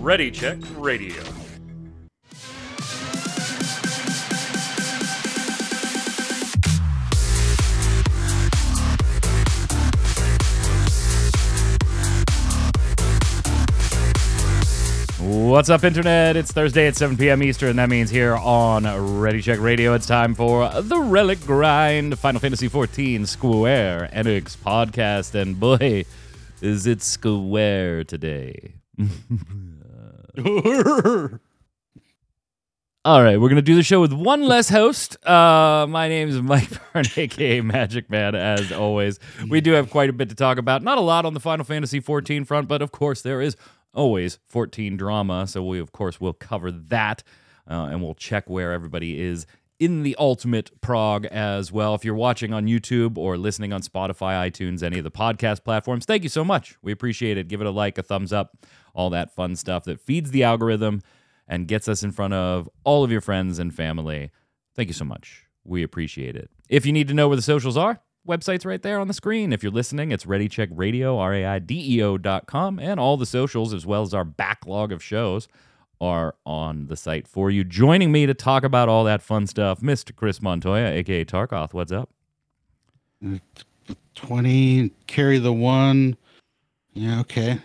Ready Check Radio. What's up, Internet? It's Thursday at 7 p.m. Eastern. That means here on Ready Check Radio, it's time for the Relic Grind Final Fantasy XIV Square Enix podcast. And boy, is it square today. All right, we're gonna do the show with one less host. Uh, my name is Mike Byrne, aka Magic Man. As always, we do have quite a bit to talk about. Not a lot on the Final Fantasy XIV front, but of course there is always 14 drama. So we of course will cover that, uh, and we'll check where everybody is in the ultimate prog as well. If you're watching on YouTube or listening on Spotify, iTunes, any of the podcast platforms, thank you so much. We appreciate it. Give it a like, a thumbs up, all that fun stuff that feeds the algorithm and gets us in front of all of your friends and family. Thank you so much. We appreciate it. If you need to know where the socials are, website's right there on the screen. If you're listening, it's Ready Check Radio, R A I D E O dot com, and all the socials, as well as our backlog of shows, are on the site for you. Joining me to talk about all that fun stuff, Mr. Chris Montoya, aka Tarkoth. What's up? 20 carry the one yeah okay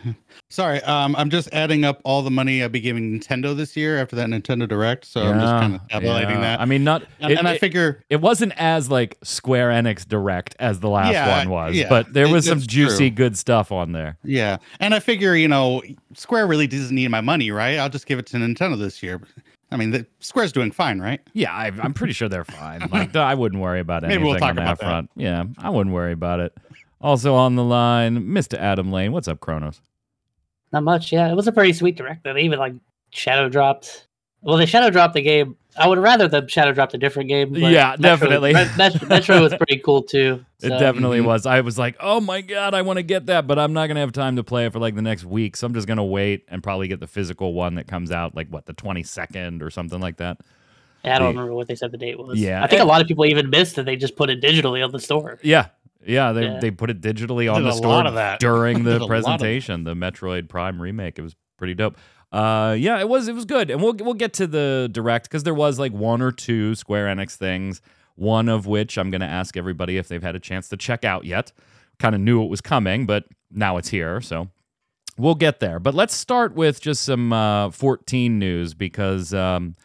sorry um i'm just adding up all the money i'll be giving nintendo this year after that nintendo direct so i'm just kind of tabulating yeah. that I mean, not. and, it, and i it- figure it wasn't as like Square Enix direct as the last Yeah, one was, yeah, but there it- was some juicy, true. good stuff on there. yeah and i figure you know square really doesn't need my money right i'll just give it to nintendo this year i mean the square's doing fine right Yeah, I, I'm pretty sure they're fine. Like I wouldn't worry about Maybe anything we'll talk on that about that. front. Yeah, I wouldn't worry about it. Also on the line, Mr. Adam Lane. What's up, Kronos? Not much, yeah. It was a pretty sweet direct. They even like shadow dropped. Well, they shadow dropped the game. I would rather them shadow dropped a different game. but Yeah, Metro- definitely. Met- Met- Metro was pretty cool too. It so- definitely Mhm. was. I was like, oh my god, I want to get that, but I'm not gonna have time to play it for like the next week, so I'm just gonna wait and probably get the physical one that comes out like what the 22nd or something like that. Yeah, I don't the- remember what they said the date was. Yeah, I think and- a lot of people even missed that they just put it digitally on the store. Yeah. Yeah, they, Yeah. they put it digitally on the store of that. during the a of presentation, the Metroid Prime remake. It was pretty dope. Uh, yeah, it was it was good, and we'll we'll get to the direct because there was like one or two Square Enix things. One of which I'm going to ask everybody if they've had a chance to check out yet. Kind of knew it was coming, but now it's here, so we'll get there. But let's start with just some uh, 14 news because um,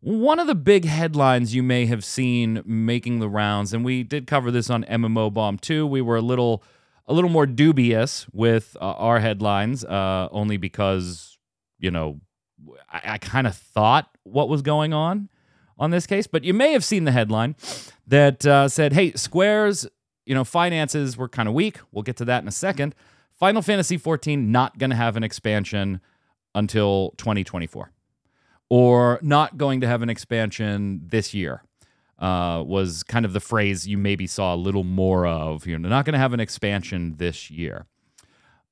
one of the big headlines you may have seen making the rounds, and we did cover this on MMO Bomb 2. We were a little a little more dubious with uh, our headlines, uh, only because you know I, I kind of thought what was going on on this case. But you may have seen the headline that uh, said, "Hey, Square's you know finances were kind of weak. We'll get to that in a second. Final Fantasy 14 not going to have an expansion until 2024." Or not going to have an expansion this year uh, was kind of the phrase you maybe saw a little more of. You know, not going to have an expansion this year.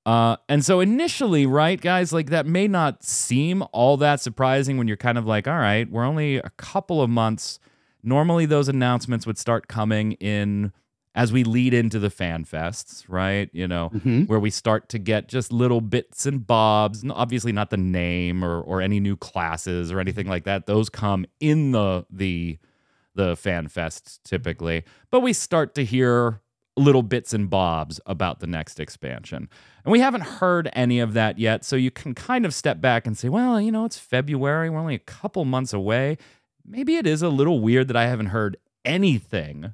Uh, and so initially, right, guys, like that may not seem all that surprising when you're kind of like, all right, we're only a couple of months. Normally, those announcements would start coming in as we lead into the fan fests, right? You know, Mhm. where we start to get just little bits and bobs. Obviously, not the name or or any new classes or anything like that. Those come in the the the fan fest typically, but we start to hear little bits and bobs about the next expansion. And we haven't heard any of that yet, so you can kind of step back and say, well, you know, it's February, we're only a couple months away. Maybe it is a little weird that I haven't heard anything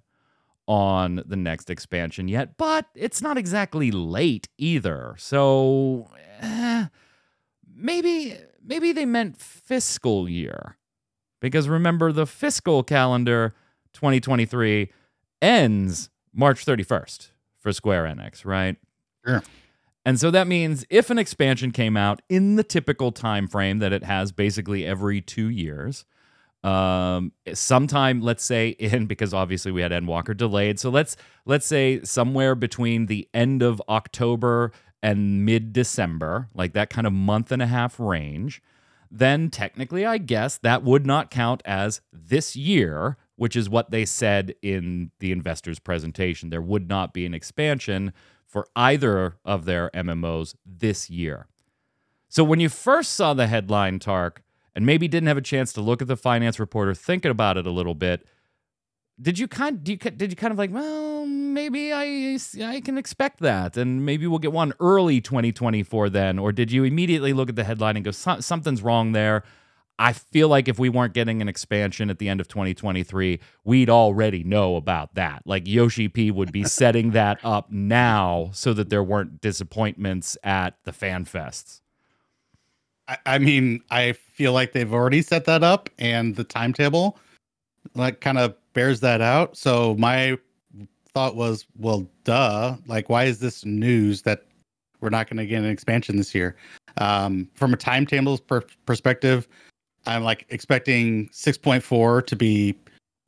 on the next expansion yet, but it's not exactly late either. So eh, maybe maybe they meant fiscal year. Because remember the fiscal calendar 2023 ends March 31st for Square Enix, right? Sure. And so that means if an expansion came out in the typical time frame that it has basically every 2 years, um sometime let's say in because obviously we had N Endwalker delayed so let's let's say somewhere between the end of October and mid December like that kind of month and a half range then technically I guess that would not count as this year which is what they said in the investors' presentation. There would not be an expansion for either of their MMOs this year. So when you first saw the headline, Tark, and maybe didn't have a chance to look at the finance report or thinking about it a little bit, did you kind you, did you kind of like well maybe I I can expect that and maybe we'll get one early 2024 then? Or did you immediately look at the headline and go something's wrong there. I feel like if we weren't getting an expansion at the end of 2023 we'd already know about that. Like Yoshi P would be setting that up now so that there weren't disappointments at the fan fests I, mean I feel like they've already set that up and the timetable like kind of bears that out. So my thought was, well, duh. Like, why is this news that we're not going to get an expansion this year? Um, from a timetable per- perspective, I'm like expecting 6.4 to be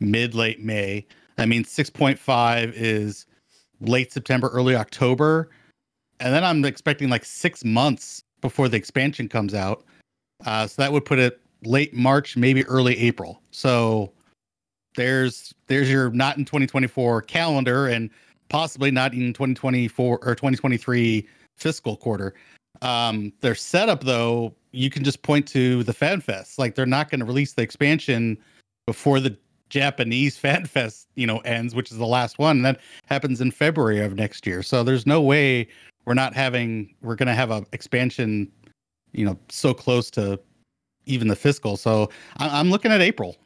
mid late May. I mean, 6.5 is late September, early October. And then I'm expecting like six months before the expansion comes out. Uh, so that would put it late March, maybe early April. So there's there's your not in 2024 calendar and possibly not in 2024 or 2023 fiscal quarter. Um, their setup though, you can just point to the Fan Fest. Like they're not going to release the expansion before the Japanese Fan Fest, you know, ends, which is the last one. That happens in February of next year. So there's no way we're not having we're going to have a expansion, you know, so close to even the fiscal. So I'm looking at April.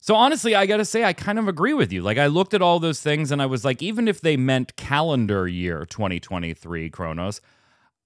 So honestly, I got to say, I kind of agree with you. Like, I looked at all those things and I was like, even if they meant calendar year 2023 Kronos,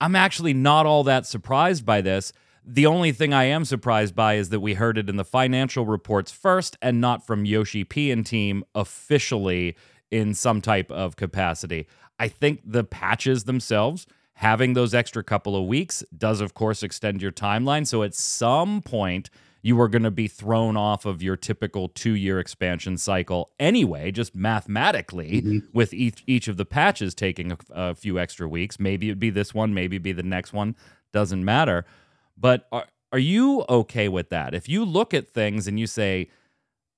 I'm actually not all that surprised by this. The only thing I am surprised by is that we heard it in the financial reports first and not from Yoshi P and team officially in some type of capacity. I think the patches themselves, having those extra couple of weeks, does of course extend your timeline. So at some point, you are going to be thrown off of your typical two year expansion cycle anyway, just mathematically, mm-hmm. with each, each of the patches taking a, a, few extra weeks. Maybe it'd be this one, maybe it'd be the next one, doesn't matter. But are, are you okay with that? If you look at things and you say,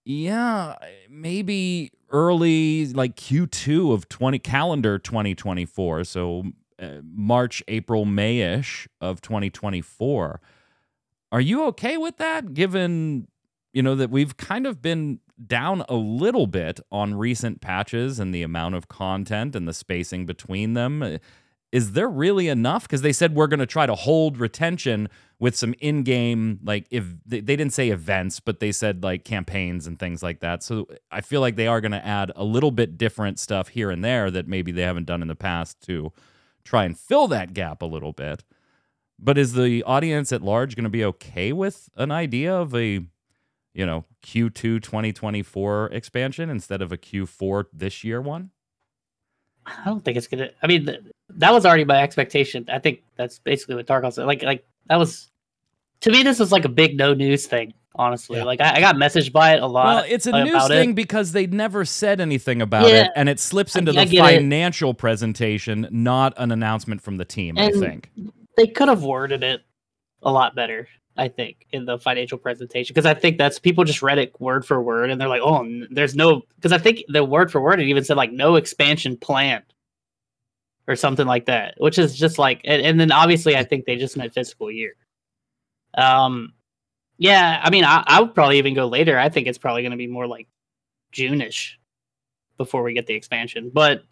yeah, maybe early like Q2 of 20 calendar 2024, so uh, March, April, Mayish of 2024 are you okay with that given you know that we've kind of been down a little bit on recent patches and the amount of content and the spacing between them? Is there really enough? Because they said we're going to try to hold retention with some in-game, like if they, didn't say events, but they said like campaigns and things like that. So I feel like they are going to add a little bit different stuff here and there that maybe they haven't done in the past to try and fill that gap a little bit. But is the audience at large going to be okay with an idea of a, you know, Q2 2024 expansion instead of a Q4 this year one? I don't think it's gonna. I mean, that was already my expectation. I think that's basically what Tarkoth said. Like, like that was to me. This was like a big no news thing. Honestly, yeah. like I, I, got messaged by it a lot. Well, it's a news thing it. because they never said anything about yeah. it, and it slips into I, the financial it. presentation, not an announcement from the team. And I think they could have worded it a lot better. I think in the financial presentation because I think that's people just read it word for word and they're like, oh, there's no because I think the word for word it even said like no expansion planned or something like that, which is just like and, and then obviously I think they just meant fiscal year. Um, yeah, I mean I, I would probably even go later. I think it's probably going to be more like June-ish before we get the expansion, but.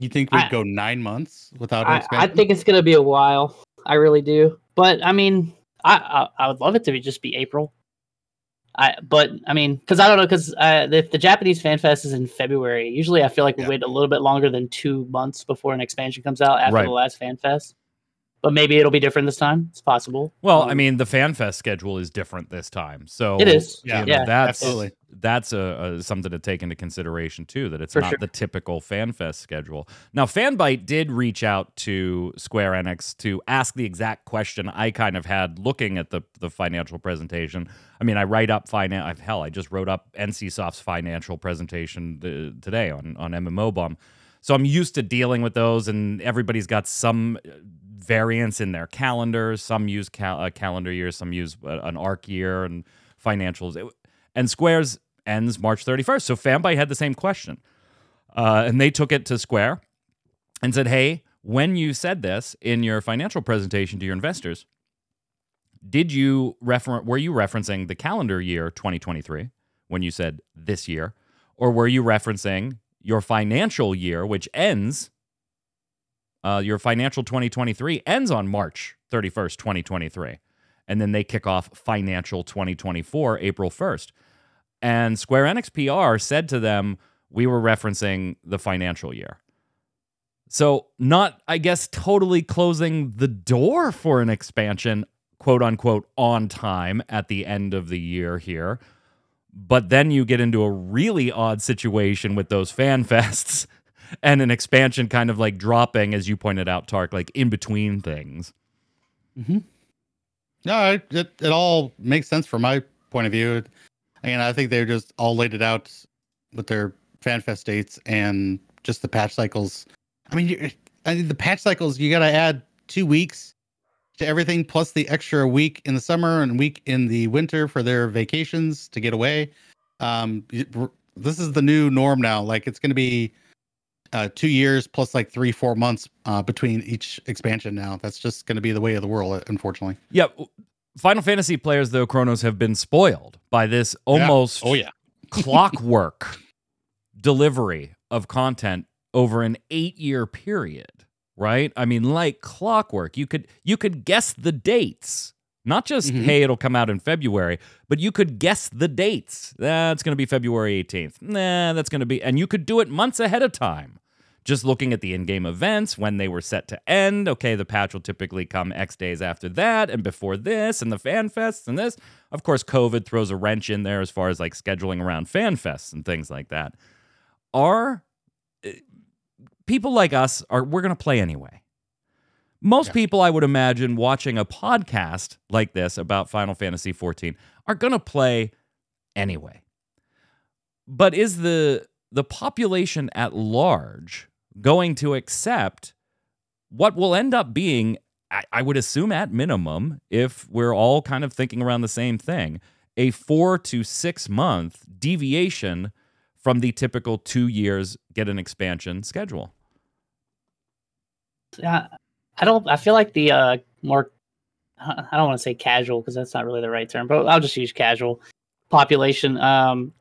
You think we'd I, go nine months without an expansion? I, I think it's going to be a while. I really do. But I mean, I I, I would love it to be just be April. I but I mean, because I don't know, because uh, if the Japanese Fan Fest is in February, usually I feel like we wait a little bit longer than two months before an expansion comes out after right. the last Fan Fest but maybe it'll be different this time. It's possible. Well, um, I mean, the FanFest schedule is different this time, so it is. Yeah, you know, yeah that's absolutely. That's a, a, something to take into consideration too. That it's For not sure. the typical FanFest schedule. Now, Fanbyte did reach out to Square Enix to ask the exact question I kind of had looking at the the financial presentation. I mean, I write up finance. Hell, I just wrote up NCSoft's financial presentation uh, today on on MMO Bomb. So I'm used to dealing with those, and everybody's got some variance in their calendars. Some use cal- a calendar year, some use an arc year and financials. It, and Square's ends March 31st. So Fanbyte had the same question. Uh, and they took it to Square and said, hey, when you said this in your financial presentation to your investors, did you refer were you referencing the calendar year 2023 when you said this year or were you referencing your financial year which ends uh, your financial 2023 ends on March 31st 2023 and then they kick off financial 2024 April 1st and Square Enix PR said to them we were referencing the financial year so, not, I guess, totally closing the door for an expansion, quote unquote, on time at the end of the year here. But then you get into a really odd situation with those fan fests and an expansion kind of like dropping, as you pointed out, Tark, like in between things. Mm-hmm. No, it, it, it all makes sense from my point of view. And I think they're just all laid it out with their FanFest dates and just the patch cycles I mean, I the patch cycles, you got to add two weeks to everything, plus the extra week in the summer and week in the winter for their vacations to get away. Um, this is the new norm now. Like it's going to be uh, two years plus like three, four months uh, between each expansion now. That's just going to be the way of the world, unfortunately. Yeah. Final Fantasy players, though, Kronos have been spoiled by this almost yeah. oh, yeah. clockwork delivery of content over an eight year period, right? I mean, like clockwork. You could you could guess the dates. Not just, mm-hmm. hey, it'll come out in February, but you could guess the dates. That's going to be February 18th. Nah, that's going to be, and you could do it months ahead of time. Just looking at the in game events, when they were set to end. Okay, the patch will typically come X days after that and before this, and the fan fests and this. Of course, COVID throws a wrench in there as far as like scheduling around fan fests and things like that. Are eh, people like us are we're going to play anyway. Most yeah. people, I would imagine, watching a podcast like this about Final Fantasy XIV are going to play anyway. But is the the population at large going to accept what will end up being, I, I would assume, at minimum, if we're all kind of thinking around the same thing, a four to six month deviation from the typical two years get an expansion schedule. Yeah, I don't. I feel like the uh, more. I don't want to say casual because that's not really the right term, but I'll just use casual population. Um,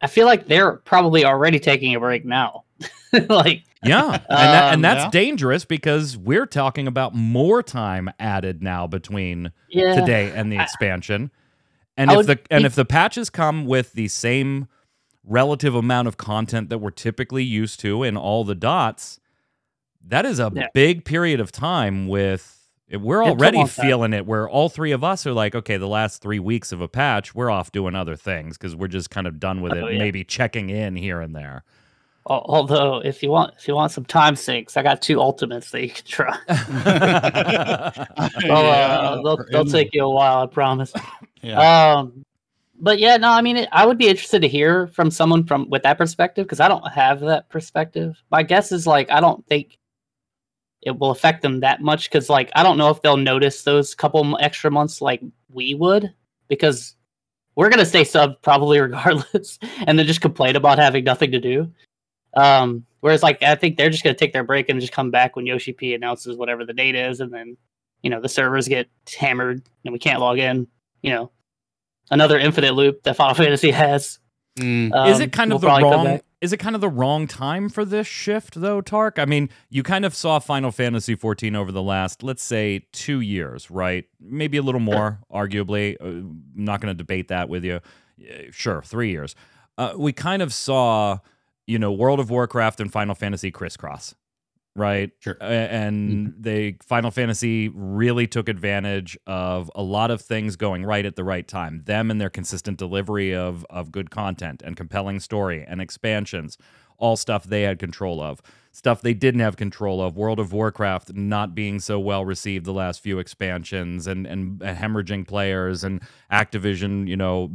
I feel like they're probably already taking a break now. like yeah, and, that, and um, that's yeah. dangerous because we're talking about more time added now between yeah. today and the expansion. And I if the and if the patches come with the same relative amount of content that we're typically used to in all the dots, that is a yeah. big period of time with we're already feeling it where all three of us are like okay the last three weeks of a patch we're off doing other things because we're just kind of done with oh, it maybe checking in here and there although if you want if you want some time sinks i got two ultimates that you can try well, uh, they'll, they'll take you a while i promise yeah. um but yeah, no, I mean, it, I would be interested to hear from someone from with that perspective because I don't have that perspective. My guess is like I don't think it will affect them that much because like I don't know if they'll notice those couple extra months like we would because we're gonna stay sub probably regardless and then just complain about having nothing to do. Um, whereas like I think they're just gonna take their break and just come back when Yoshi P announces whatever the date is, and then you know the servers get hammered and we can't log in. You know, another infinite loop that Final Fantasy has. Mm. Um, is it kind of we'll the wrong? Is it kind of the wrong time for this shift, though, Tark? I mean, you kind of saw Final Fantasy 14 over the last, let's say, two years, right? Maybe a little more, arguably. Uh, I'm not going to debate that with you. Sure, three years. Uh, we kind of saw, you know, World of Warcraft and Final Fantasy crisscross right? Sure. And mm-hmm. they Final Fantasy really took advantage of a lot of things going right at the right time. Them and their consistent delivery of of good content and compelling story and expansions, all stuff they had control of. Stuff they didn't have control of. World of Warcraft not being so well received the last few expansions and and hemorrhaging players and Activision, you know,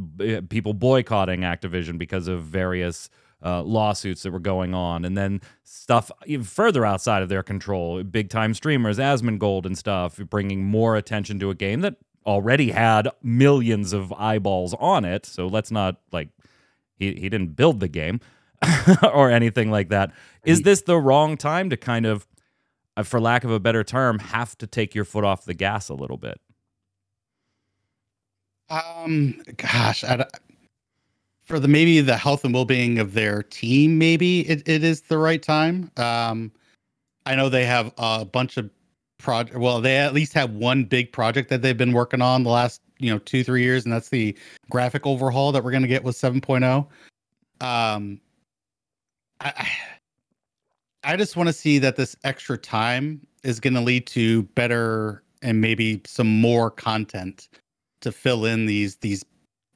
people boycotting Activision because of various uh, lawsuits that were going on, and then stuff even further outside of their control. Big time streamers, Asmongold and stuff, bringing more attention to a game that already had millions of eyeballs on it. So let's not like He he didn't build the game or anything like that. Is this the wrong time to kind of, uh, for lack of a better term, have to take your foot off the gas a little bit? Um, gosh, I, don't- for the maybe the health and well being of their team, maybe it, it is the right time. Um, I know they have a bunch of project. Well, they at least have one big project that they've been working on the last you know two three years, and that's the graphic overhaul that we're going to get with 7.0. Um, I- I just want to see that this extra time is going to lead to better and maybe some more content to fill in these these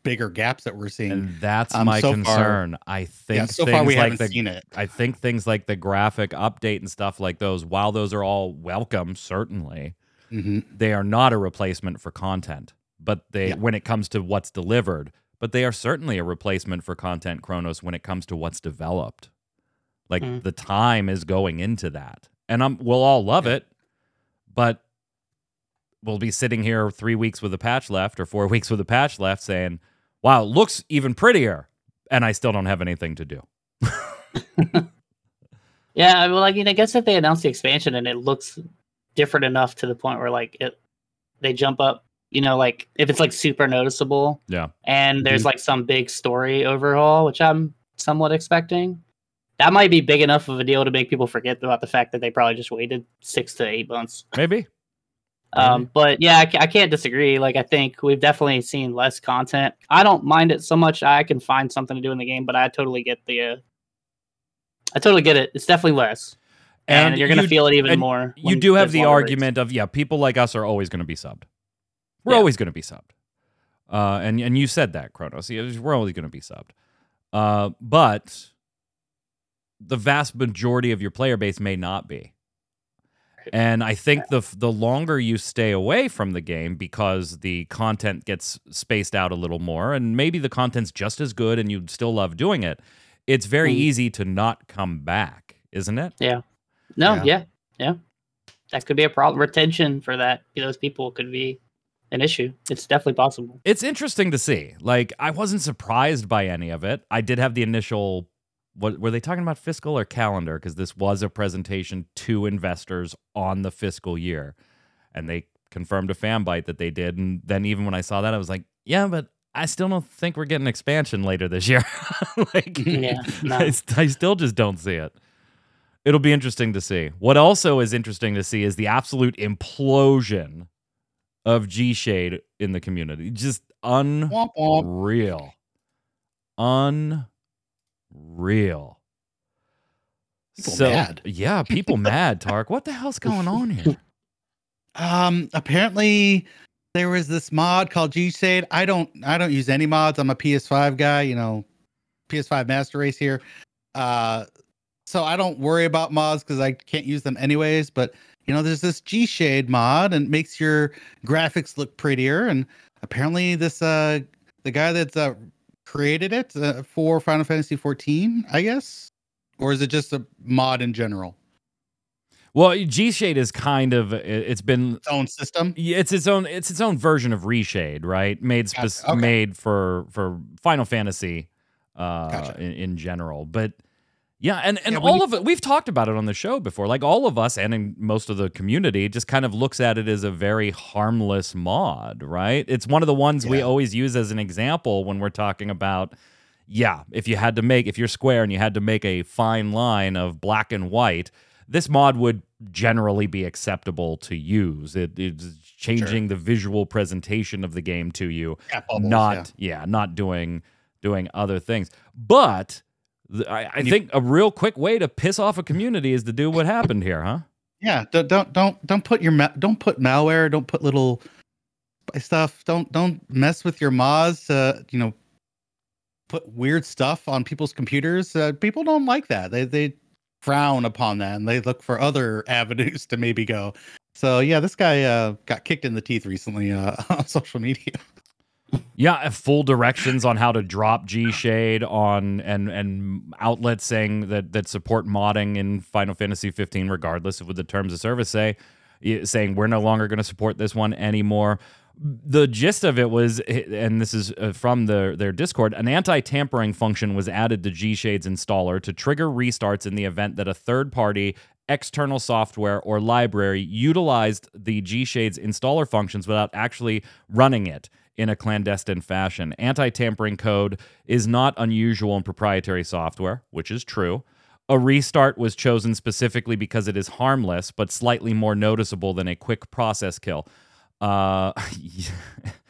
bigger gaps that we're seeing. And that's Um, my so far- concern. I think yeah, so far we like haven't the seen it. I think things like the graphic update and stuff like those, while those are all welcome, certainly, hmm they are not a replacement for content. But they Yeah. when it comes to what's delivered, but they are certainly a replacement for content Kronos when it comes to what's developed. Like Mm. the time is going into that. And I'm we'll all love Yeah. it, but we'll be sitting here three weeks with a patch left or four weeks with a patch left saying, Wow, it looks even prettier. And I still don't have anything to do. Yeah, well, I mean, like, I guess if they announce the expansion and it looks different enough to the point where like it, they jump up, you know, like if it's like super noticeable Yeah. and there's mm-hmm. like some big story overhaul, which I'm somewhat expecting, that might be big enough of a deal to make people forget about the fact that they probably just waited six to eight months. Maybe. Um, but yeah, I, I can't disagree. Like, I think we've definitely seen less content. I don't mind it so much. I can find something to do in the game, but I totally get the. Uh, I totally get it. It's definitely less, and, you're gonna you- feel it even more. you do have the argument of yeah, people like us are always going to be subbed. We're Yeah. always going to be subbed, uh, and and you said that Kronos. We're always going to be subbed, uh, but the vast majority of your player base may not be. And I think the the longer you stay away from the game because the content gets spaced out a little more, and maybe the content's just as good, and you'd still love doing it. It's very Mm. easy to not come back, isn't it? Yeah. No, Yeah. yeah. yeah, That could be a problem. Retention for that those people could be an issue. It's definitely possible. it's interesting to see. Like I wasn't surprised by any of it. I did have the initial what were they talking about fiscal or calendar because this was a presentation to investors on the fiscal year. And they confirmed a Fanbyte that they did and then even when I saw that I was like, yeah, but I still don't think we're getting expansion later this year. like mm, Yeah, no. I, I still just don't see it. It'll be interesting to see. What also is interesting to see is the absolute implosion of G Shade in the community. Just un Womp womp. Real. People so, mad. Yeah, people mad, Tark. What the hell's going on here? Um, apparently there was this mod called G Shade. I don't I don't use any mods. I'm a PS5 guy, you know, PS5 master race here. Uh so I don't worry about mods because I can't use them anyways. But you know, there's this G Shade mod and it makes your graphics look prettier. And apparently this uh the guy that's uh created it uh, for Final Fantasy 14, I guess. Or is it just a mod in general? Well, G Shade is kind of it- it's been Its own system? Yeah, it's its own it's its own version of Reshade, right? Made spec- Gotcha, okay. made for for Final Fantasy uh Gotcha. in, in general. But yeah, and and Yeah, all you- of it we've talked about it on the show before. Like all of us and in most of the community just kind of looks at it as a very harmless mod, right? It's one of the ones we always use as an example when we're talking about yeah, if you had to make if you're square and you had to make a fine line of black and white, this mod would generally be acceptable to use. It, it's changing the visual presentation of the game to you, Cat bubbles, not yeah. yeah. not doing doing other things. But I, I think a real quick way to piss off a community is to do what happened here, huh? Yeah, don't don't don't don't put your ma- don't put malware, don't put little stuff. Don't don't mess with your mods. Uh, you know, put weird stuff on people's computers. Uh, people don't like that. They they frown upon that and they look for other avenues to maybe go. So yeah, this guy uh, got kicked in the teeth recently uh, on social media. Yeah, full directions on how to drop G Shade on and and outlets saying that that support modding in Final Fantasy 15, regardless of what the terms of service say, saying we're no longer going to support this one anymore. the gist of it was, and this is uh, from the, their Discord, an anti tampering function was added to G Shade's installer to trigger restarts in the event that a third party external software or library utilized the G Shade's installer functions without actually running it in a clandestine fashion. Anti tampering code is not unusual in proprietary software, which is true. A restart was chosen specifically because it is harmless, but slightly more noticeable than a quick process kill. Uh,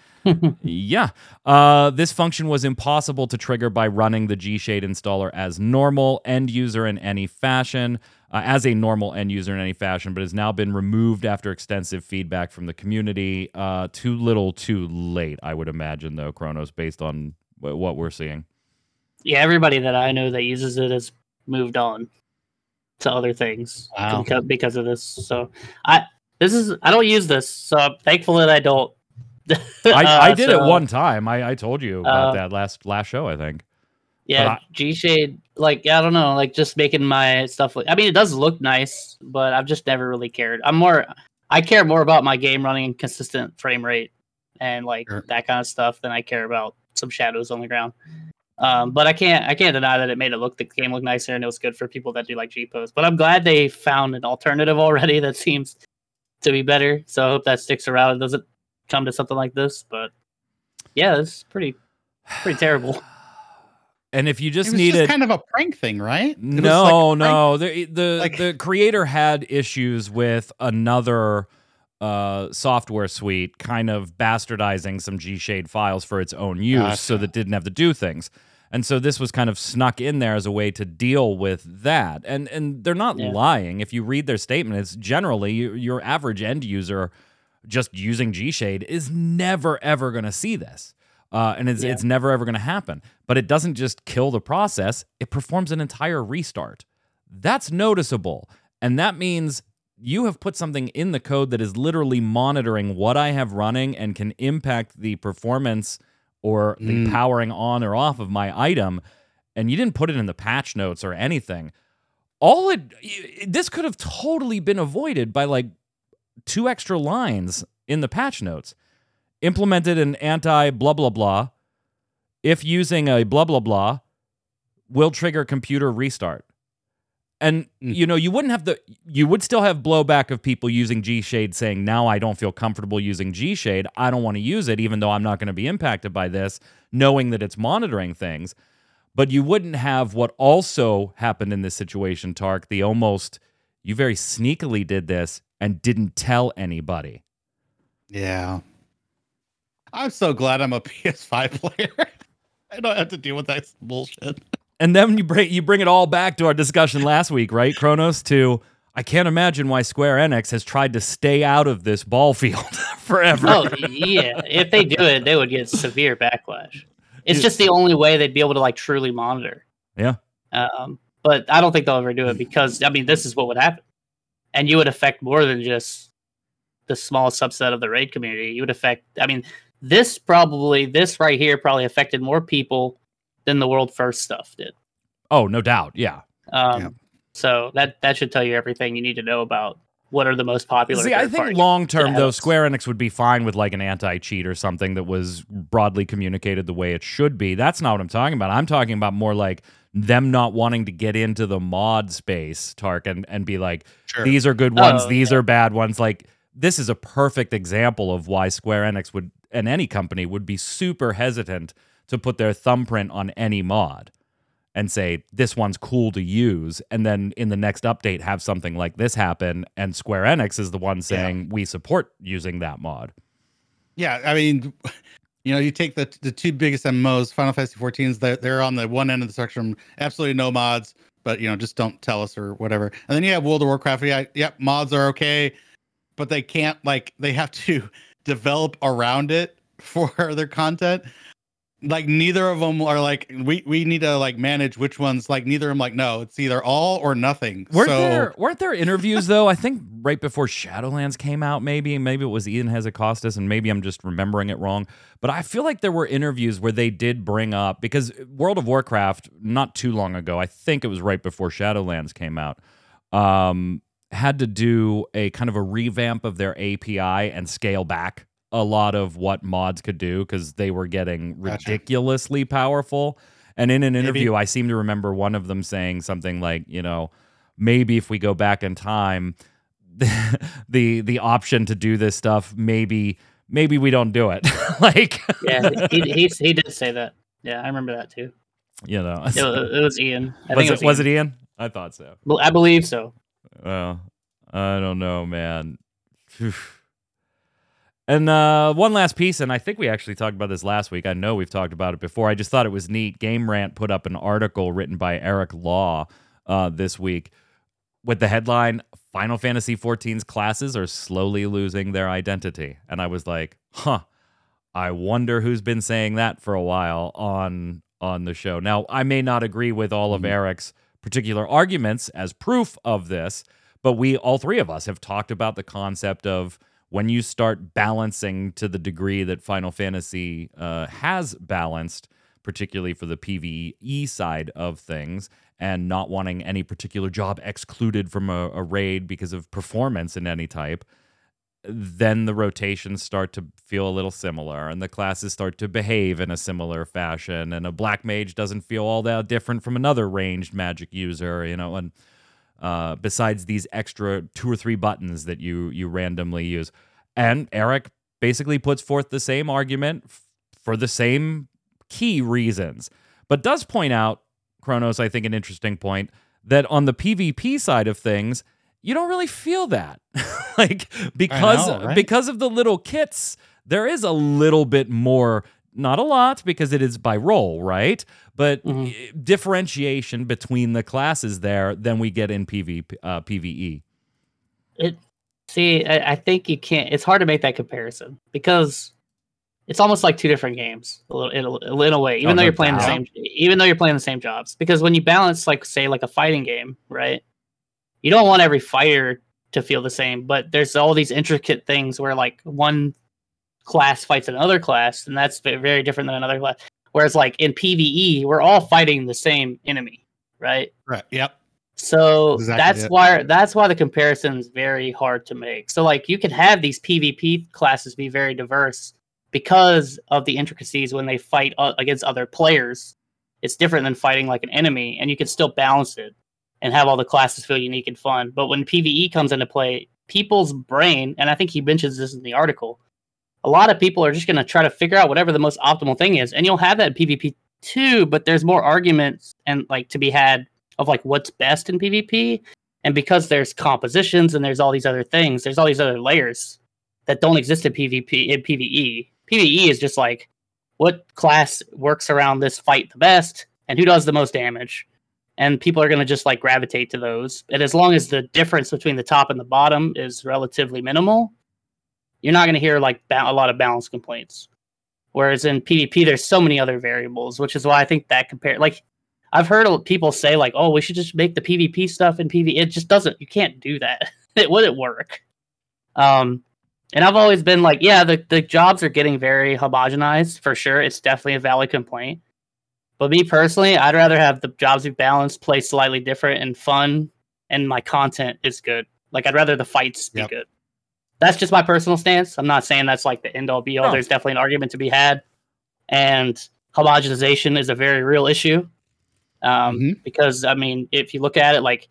yeah. Uh, this function was impossible to trigger by running the Gshade installer as normal end user in any fashion, uh, as a normal end user in any fashion, but has now been removed after extensive feedback from the community. Uh, too little, too late, I would imagine, though, Kronos, based on w- what we're seeing. Yeah, everybody that I know that uses it has moved on to other things Wow. because, because of this. So I this is I don't use this, so I'm thankful that I don't. I, I Uh, did it one time. I, I told you about Uh, that last last show, I think. Yeah, G Shade, like I don't know, like just making my stuff. I mean, it does look nice, but I've just never really cared. I'm more, I care more about my game running consistent frame rate and like Sure. that kind of stuff than I care about some shadows on the ground. Um, but I can't, I can't deny that it made it look the game look nicer and it was good for people that do like G pose. But I'm glad they found an alternative already that seems to be better. So I hope that sticks around. It doesn't come to something like this, but yeah, it's pretty, pretty terrible. And if you It just was needed just kind of a prank thing, right? It No, like no. The the like- the creator had issues with another uh, software suite kind of bastardizing some G Shade files for its own use so that it didn't have to do things. And so this was kind of snuck in there as a way to deal with that. And and they're not Yeah. lying. If you read their statement, it's generally your, your average end user just using G Shade is never ever going to see this. Uh, and it's, Yeah. it's never ever going to happen. But it doesn't just kill the process, it performs an entire restart. That's noticeable. And that means you have put something in the code that is literally monitoring what I have running and can impact the performance or the Mm. powering on or off of my item. And you didn't put it in the patch notes or anything. All it, this could have totally been avoided by like two extra lines in the patch notes. Implemented an anti blah blah blah. If using a blah blah blah, will trigger computer restart. And Mm. you know, you wouldn't have the you would still have blowback of people using G Shade saying, "Now I don't feel comfortable using G Shade. I don't want to use it even though I'm not going to be impacted by this, knowing that it's monitoring things." But you wouldn't have what also happened in this situation, Tark, the almost you very sneakily did this and didn't tell anybody. Yeah. I'm so glad I'm a PS5 player. I don't have to deal with that bullshit. And then you bring you bring it all back to our discussion last week, right, Kronos? To I can't imagine why Square Enix has tried to stay out of this ball field forever. Oh yeah, if they do it, they would get severe backlash. It's just the only way they'd be able to like truly monitor. Yeah. Um, but I don't think they'll ever do it because I mean this is what would happen, and you would affect more than just the small subset of the raid community. You would affect. I mean, this probably this right here probably affected more people than the world first stuff did. Oh, no doubt. Yeah. Um, Yeah. So that that should tell you everything you need to know about what are the most popular. See, I think long term though, apps. Square Enix would be fine with like an anti cheat or something that was broadly communicated the way it should be. That's not what I'm talking about. I'm talking about more like them not wanting to get into the mod space, Tark, and, and be like, Sure. these are good ones, Oh, these are bad ones. Like this is a perfect example of why Square Enix would and any company would be super hesitant to put their thumbprint on any mod and say this one's cool to use and then in the next update have something like this happen and Square Enix is the one saying we support using that mod. Yeah, I mean, you know, you take the the two biggest MMOs, Final Fantasy 14s, they're, they're on the one end of the spectrum, absolutely no mods, but you know, just don't tell us or whatever. And then you have World of Warcraft. Yeah, yep, mods are okay, but they can't like they have to develop around it for their content. Like neither of them are like we we need to like manage which ones. Like neither of them like no, it's either all or nothing. Weren't so there weren't there interviews though? I think right before Shadowlands came out, maybe maybe it was Ian Hazzikostas, and maybe I'm just remembering it wrong. But I feel like there were interviews where they did bring up because World of Warcraft not too long ago, I think it was right before Shadowlands came out, um, had to do a kind of a revamp of their API and scale back a lot of what mods could do because they were getting Gotcha. ridiculously powerful. And in an Maybe. interview, I seem to remember one of them saying something like, you know, maybe if we go back in time, the the option to do this stuff, maybe maybe we don't do it. like, Yeah, he, he he did say that. Yeah, I remember that too. you know, It, wa- it was Ian. I was, think it, was it Ian? I thought so. Well, I believe so. Well, I don't know, man. And uh, one last piece, and I think we actually talked about this last week. I know we've talked about it before. I just thought it was neat. Game Rant put up an article written by Eric Law uh, this week with the headline Final Fantasy XIV's classes are slowly losing their identity. And I was like, huh, I wonder who's been saying that for a while on on the show. Now, I may not agree with all of Mhm. Eric's particular arguments as proof of this, but we all three of us have talked about the concept of when you start balancing to the degree that Final Fantasy uh, has balanced, particularly for the PvE side of things, and not wanting any particular job excluded from a, a raid because of performance in any type, then the rotations start to feel a little similar and the classes start to behave in a similar fashion. And a black mage doesn't feel all that different from another ranged magic user, you know, and uh, besides these extra two or three buttons that you you randomly use. And Eric basically puts forth the same argument f- for the same key reasons, but does point out, Kronos, I think, an interesting point that on the PvP side of things, you don't really feel that. like because know, right? because of the little kits, there is a little bit more not a lot because it is by role, right? But Mhm. eh, differentiation between the classes there than we get in PV, uh, PvE. It. See, I, I think you can't. It's hard to make that comparison because it's almost like two different games, a little in a, in a way. Even Oh, though you're playing the same, even though you're playing the same jobs, because when you balance, like say, like a fighting game, right? You don't want every fighter to feel the same, but there's all these intricate things where like one class fights another class, and that's very different than another class. Whereas like in PVE, we're all fighting the same enemy, right? Right. Yep. So Exactly that's it. why that's why the comparison is very hard to make. So like you can have these PvP classes be very diverse because of the intricacies when they fight uh, against other players. It's different than fighting like an enemy, and you can still balance it and have all the classes feel unique and fun. But when PvE comes into play, people's brain, and I think he mentions this in the article, a lot of people are just going to try to figure out whatever the most optimal thing is, and you'll have that PvP too. But there's more arguments and like to be had of like what's best in PvP. And because there's compositions and there's all these other things, there's all these other layers that don't exist in PvP in PvE. PvE is just like what class works around this fight the best and who does the most damage. And people are going to just like gravitate to those. And as long as the difference between the top and the bottom is relatively minimal, you're not going to hear like ba- a lot of balance complaints. Whereas in PvP, there's so many other variables, which is why I think that compare like I've heard people say like, "Oh, we should just make the PvP stuff in PvE." It just doesn't. You can't do that. it wouldn't work. Um, and I've always been like, yeah, the the jobs are getting very homogenized for sure. It's definitely a valid complaint. But me personally, I'd rather have the jobs be balanced, play slightly different and fun, and my content is good. Like I'd rather the fights be Yep. good. That's just my personal stance. I'm not saying that's like the end all be all. No. There's definitely an argument to be had, and homogenization is a very real issue. Um, Mhm. Because I mean, if you look at it, like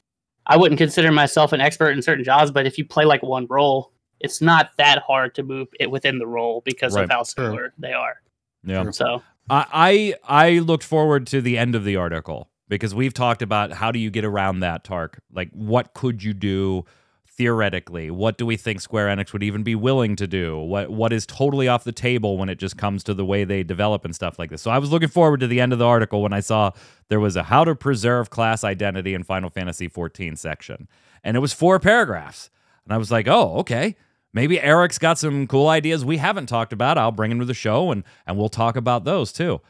I wouldn't consider myself an expert in certain jobs, but if you play like one role, it's not that hard to move it within the role because Right. of how similar they are. Yeah. Sure. So I, I I looked forward to the end of the article because we've talked about how do you get around that Tark? Like what could you do theoretically? What do we think Square Enix would even be willing to do? What what is totally off the table when it just comes to the way they develop and stuff like this? So I was looking forward to the end of the article when I saw there was a how to preserve class identity in Final Fantasy 14 section. And it was four paragraphs. And I was like, "Oh, okay." Maybe Eric's got some cool ideas we haven't talked about. I'll bring him to the show and and we'll talk about those too.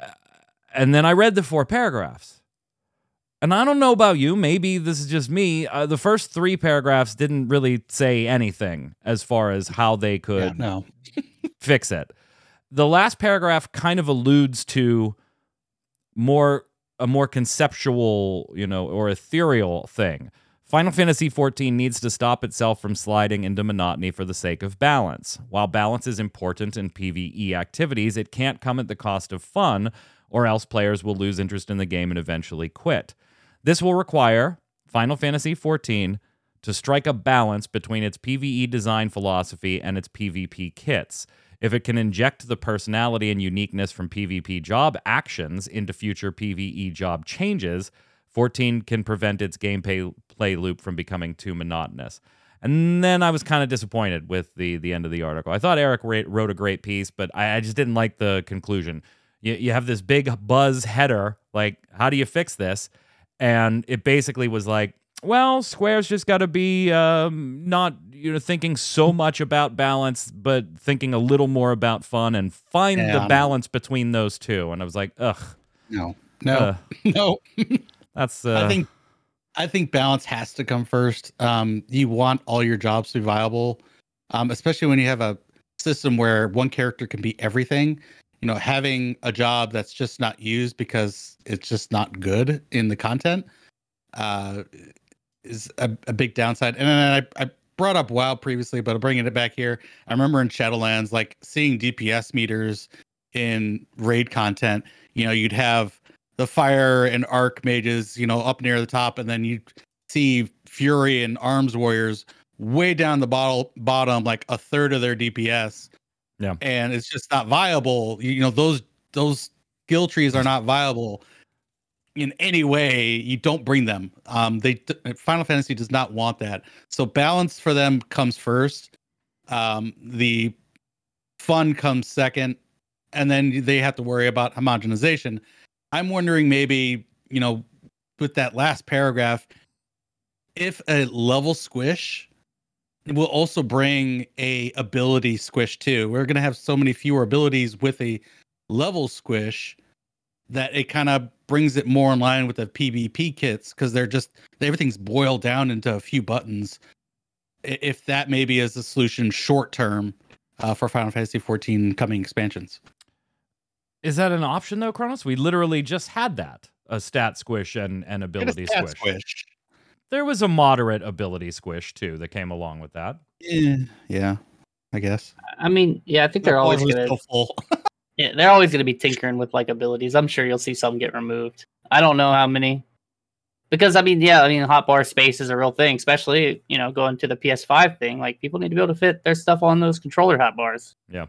Uh, And then I read the four paragraphs. And I don't know about you, maybe this is just me. Uh, the first 3 paragraphs didn't really say anything as far as how they Yeah, could no. fix it. The last paragraph kind of alludes to more a more conceptual, you know, or ethereal thing. Final Fantasy XIV needs to stop itself from sliding into monotony for the sake of balance. While balance is important in PvE activities, it can't come at the cost of fun, or else players will lose interest in the game and eventually quit. This will require Final Fantasy XIV to strike a balance between its PvE design philosophy and its PvP kits. If it can inject the personality and uniqueness from PvP job actions into future PvE job changes, 14 can prevent its gameplay play loop from becoming too monotonous. And then I was kind of disappointed with the the end of the article. I thought Eric wrote a great piece, but I, I just didn't like the conclusion. You, you have this big buzz header, like, how do you fix this? And it basically was like, well, Square's just got to be um, not you know thinking so much about balance, but thinking a little more about fun and find Yeah, the I'm- balance between those two. And I was like, ugh, No, no, uh, no. that's uh, I think I think balance has to come first. Um, you want all your jobs to be viable, um, especially when you have a system where one character can be everything. You know, having a job that's just not used because it's just not good in the content uh, is a, a big downside. And then I, I brought up WoW previously, but I'm bringing it back here. I remember in Shadowlands, like seeing DPS meters in raid content. You know, you'd have the fire and arc mages, you know, up near the top, and then you see fury and arms warriors way down the bottle, bottom, like a third of their DPS. Yeah. and it's just not viable. You, know, those those skill trees are not viable in any way. You don't bring them. Um, they Final Fantasy does not want that. So balance for them comes first. Um, the fun comes second, and then they have to worry about homogenization. I'm wondering maybe, you know, with that last paragraph, if a level squish will also bring a ability squish too. We're gonna have so many fewer abilities with a level squish that it kind of brings it more in line with the PvP kits because they're just everything's boiled down into a few buttons. If that maybe is the solution short term uh, for Final Fantasy 14 coming expansions. is that an option though, Kronos? We literally just had that a stat squish and an Get a ability stat squish. squish. There was a moderate ability squish too that came along with that. Eh, yeah, I guess. I mean, yeah, I think they're always Always gonna yeah, they're always gonna be tinkering with like abilities. I'm sure you'll see some get removed. I don't know how many. Because I mean, yeah, I mean hotbar space is a real thing, especially, you know, going to the PS5 thing. Like people need to be able to fit their stuff on those controller hotbars. Yeah.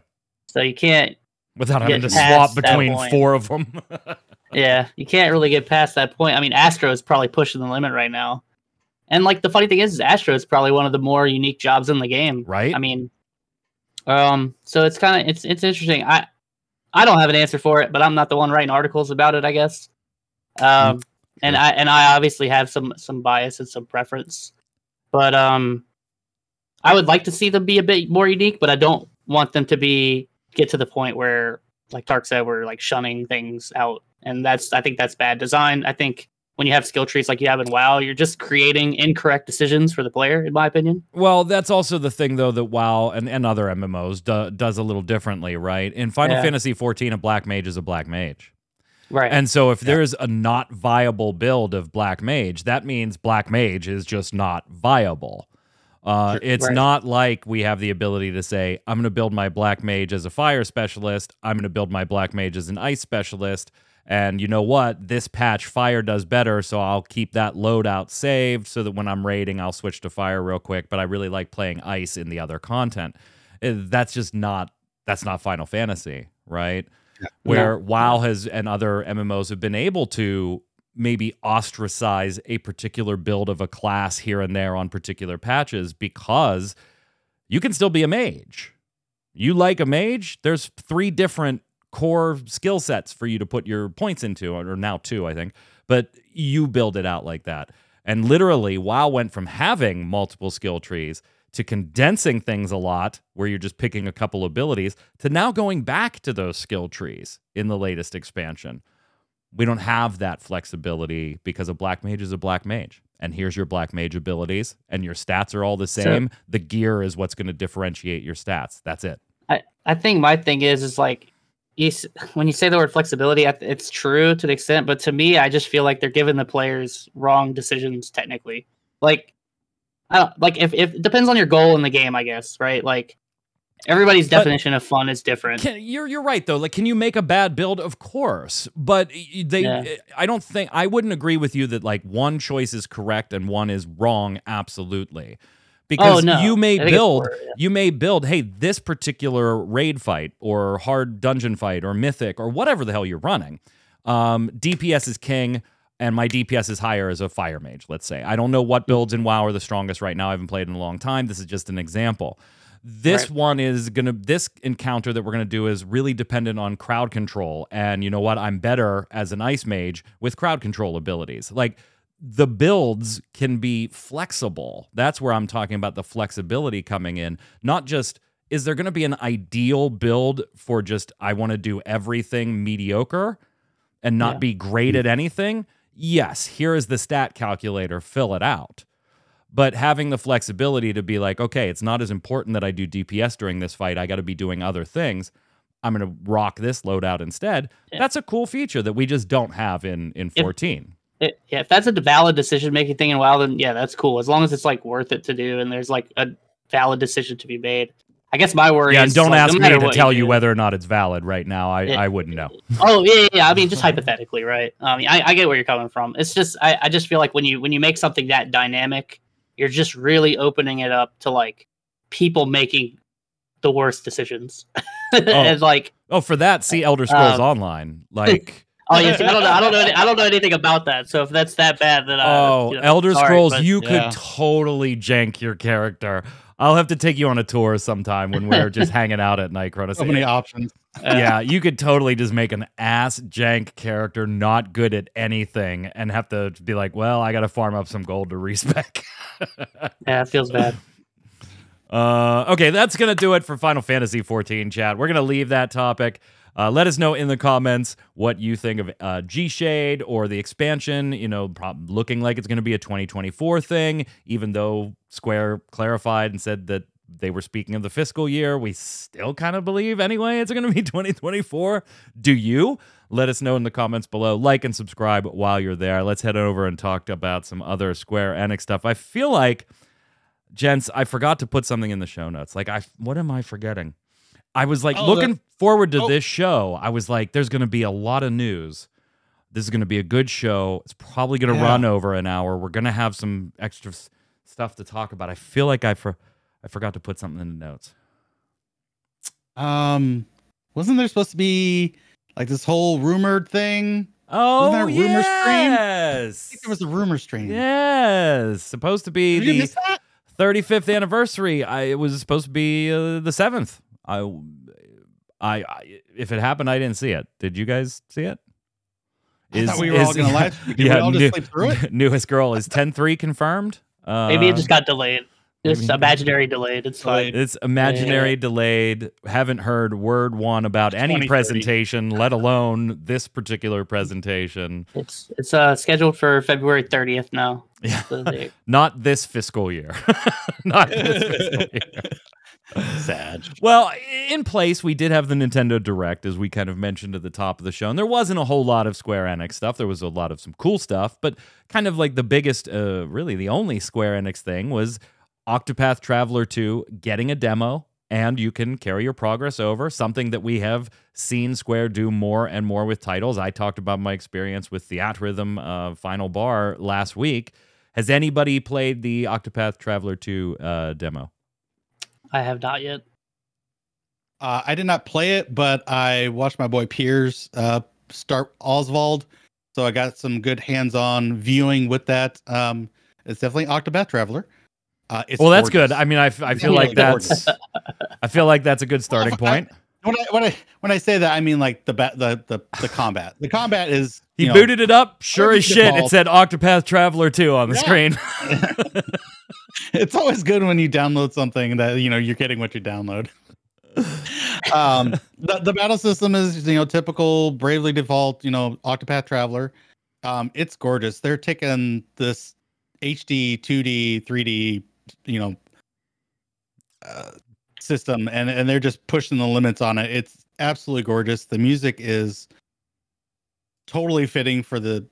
So you can't Without having to swap between four of them. Yeah, you can't really get past that point. I mean, Astro is probably pushing the limit right now. And like the funny thing is, is Astro is probably one of the more unique jobs in the game. right? I mean, um, so it's kind of it's it's interesting. I I don't have an answer for it, but I'm not the one writing articles about it. I guess. Um, and I and I obviously have some some bias and some preference, but um, I would like to see them be a bit more unique, but I don't want them to be get to the point where, like Tark said, we're like shunning things out, and that's I think that's bad design. I think when you have skill trees like you have in WoW, you're just creating incorrect decisions for the player, in my opinion. Well, that's also the thing, though, that WoW and, and other MMOs do, does a little differently, right? In Final Yeah. Fantasy XIV, a black mage is a black mage. Right. And so if there's a not viable build of black mage, that means black mage is just not viable. Uh, it's Right. not like we have the ability to say, I'm going to build my black mage as a fire specialist. I'm going to build my black mage as an ice specialist. And you know what? This patch fire does better, so I'll keep that loadout saved so that when I'm raiding, I'll switch to fire real quick. But I really like playing ice in the other content. Uh, That's just not that's not Final Fantasy, right? Where WoW has and other MMOs have been able to maybe ostracize a particular build of a class here and there on particular patches because you can still be a mage. You like a mage, there's three different core skill sets for you to put your points into, or now two, I think, but you build it out like that. And literally, WoW went from having multiple skill trees to condensing things a lot, where you're just picking a couple abilities, to now going back to those skill trees in the latest expansion. We don't have that flexibility because a black mage is a black mage. And here's your black mage abilities, and your stats are all the So- same. the gear is what's going to differentiate your stats. That's it. I, I think my thing is is like you, when you say the word flexibility, it's true to the extent, but to me, I just feel like they're giving the players wrong decisions technically. Like I don't like if if it depends on your goal in the game, I guess, right? Like everybody's But- definition of fun is different. Can, you're you're right though. Like, can you make a bad build? Of course, but they. Yeah. Eh, I don't think I wouldn't agree with you that like one choice is correct and one is wrong. Absolutely, because oh no, you may I think it's build. yeah. You may build. Hey, this particular raid fight or hard dungeon fight or mythic or whatever the hell you're running. Um, DPS is king. And my DPS is higher as a fire mage, let's say. I don't know what builds in WoW are the strongest right now. I haven't played in a long time. This is just an example. This Right. one is gonna this encounter that we're gonna do is really dependent on crowd control. And you know what? I'm better as an ice mage with crowd control abilities. Like the builds can be flexible. That's where I'm talking about the flexibility coming in. Not just is there gonna be an ideal build for just I want to do everything mediocre and not Yeah. be great at anything? Yes, here is the stat calculator, fill it out but having the flexibility to be like, okay, it's not as important that I do DPS during this fight. I got to be doing other things. I'm going to rock this loadout instead. Yeah. That's a cool feature that we just don't have in in If- 14. It- yeah, if that's a valid decision making thing in WoW, then yeah, that's cool. As long as it's like worth it to do and there's like a valid decision to be made. I guess my worry yeah, is and don't like, ask no me to tell you do- whether or not it's valid right now. I, It- I wouldn't know. Oh yeah, yeah. I mean, just hypothetically, right? I mean, I, I get where you're coming from. It's just I, I just feel like when you when you make something that dynamic, you're just really opening it up to like people making the worst decisions. and like, Oh, for that, see Elder Scrolls Um, Online. Like, oh yeah, see, I don't know, I don't know, any- I don't know anything about that. So if that's that bad, then I, oh, you know, Elder sorry, Scrolls, but- you Yeah. could totally jank your character. I'll have to take you on a tour sometime when we're just hanging out at night, Kronos. So many options. yeah, you could totally just make an ass jank character not good at anything and have to be like, well, I got to farm up some gold to respec. yeah, it feels bad. uh, okay, that's going to do it for Final Fantasy 14 chat. We're going to leave that topic. Uh, let us know in the comments what you think of uh, GShade or the expansion. You know, looking like it's going to be a 2024 thing, even though Square clarified and said that they were speaking of the fiscal year. We still kind of believe anyway it's going to be 2024. Do you? Let us know in the comments below. Like and subscribe while you're there. Let's head over and talk about some other Square Enix stuff. I feel like, gents, I forgot to put something in the show notes. Like, I what am I forgetting? I was like Oh, looking forward to oh. this show. I was like, there's going to be a lot of news. This is going to be a good show. It's probably going to Yeah. run over an hour. We're going to have some extra s- stuff to talk about. I feel like I for I forgot to put something in the notes. Um, wasn't there supposed to be like this whole rumored thing? Oh, there a rumor stream? I yes. think there was a rumor stream. Yes, supposed to be Did the 35th anniversary. I it was supposed to be uh, the 7th. I, I I if it happened I didn't see it. Did you guys see it? I thought we were all gonna live stream. Did we all just new- sleep through it? newest girl is 10-3 confirmed. Uh, Maybe it just got delayed. It's maybe- imaginary delayed. It's fine. It's imaginary delayed. Haven't heard word one about any presentation, let alone this particular presentation. It's it's uh scheduled for February 30th now. Yeah. Not this fiscal year. Not this fiscal year. Sad. Well, in place, we did have the Nintendo Direct, as we kind of mentioned at the top of the show. And there wasn't a whole lot of Square Enix stuff. There was a lot of some cool stuff, but kind of like the biggest, uh, really the only Square Enix thing was Octopath Traveler 2 getting a demo, and you can carry your progress over. Something that we have seen Square do more and more with titles. I talked about my experience with the Theatrhythm uh, Final Bar last week. Has anybody played the Octopath Traveler 2 uh, demo? I have not yet. Uh, I did not play it, but I watched my boy Piers uh, start Osvald, so I got some good hands-on viewing with that. Um, it's definitely Octopath Traveler. Uh, it's well, that's gorgeous. good. I mean, I, f- I feel like that's I feel like that's a good starting Well, I- point. when I when I when I say that, I mean like the ba- the the the combat. The combat is He know, booted it up, sure as Everything shit. It said Octopath Traveler 2 on the Yeah. screen. it's always good when you download something that you know you're getting what you download. um, the the battle system is you know typical Bravely Default you know Octopath Traveler. Um, it's gorgeous. They're taking this HD, 2D, 3D, you know, uh, system, and and they're just pushing the limits on it. It's absolutely gorgeous. The music is totally fitting for the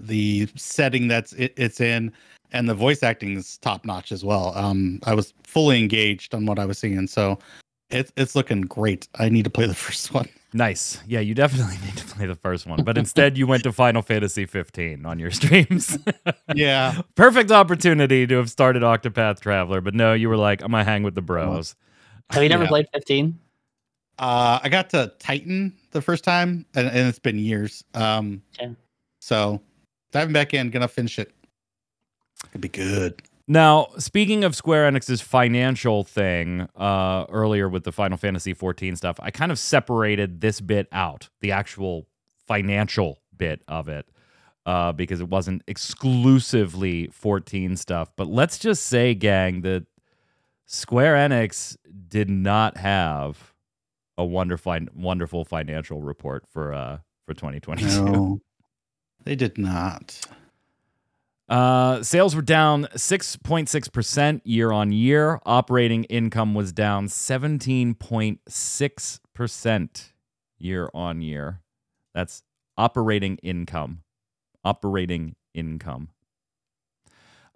the setting that's it, it's in. And the voice acting is top notch as well. Um, I was fully engaged on what I was seeing, so it's it's looking great. I need to play the first one. Nice. Yeah, you definitely need to play the first one. But instead, you went to Final Fantasy 15 on your streams. Yeah, Perfect opportunity to have started Octopath Traveler. But no, you were like, I'm going to hang with the bros. Have you never Yeah. played 15? uh, I got to Titan the first time, and, and it's been years. Um, Okay. so diving back in, gonna finish it. Could be good. Now, speaking of Square Enix's financial thing uh, earlier with the Final Fantasy 14 stuff, I kind of separated this bit out, the actual financial bit of it, uh, because it wasn't exclusively 14 stuff. But let's just say, gang, that Square Enix did not have a wonderful, wonderful financial report for uh, for 2022. No, they did not. Uh, sales were down 6.6% year on year. Operating income was down 17.6% year on year. That's operating income. Operating income.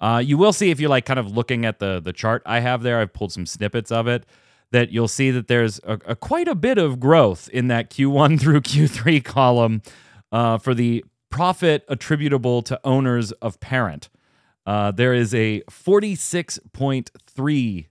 Uh, you will see if you're like kind of looking at the the chart I have there. I've pulled some snippets of it. That you'll see that there's a, a quite a bit of growth in that Q1 through Q3 column uh, for the profit attributable to owners of parent. Uh, there is a 46.3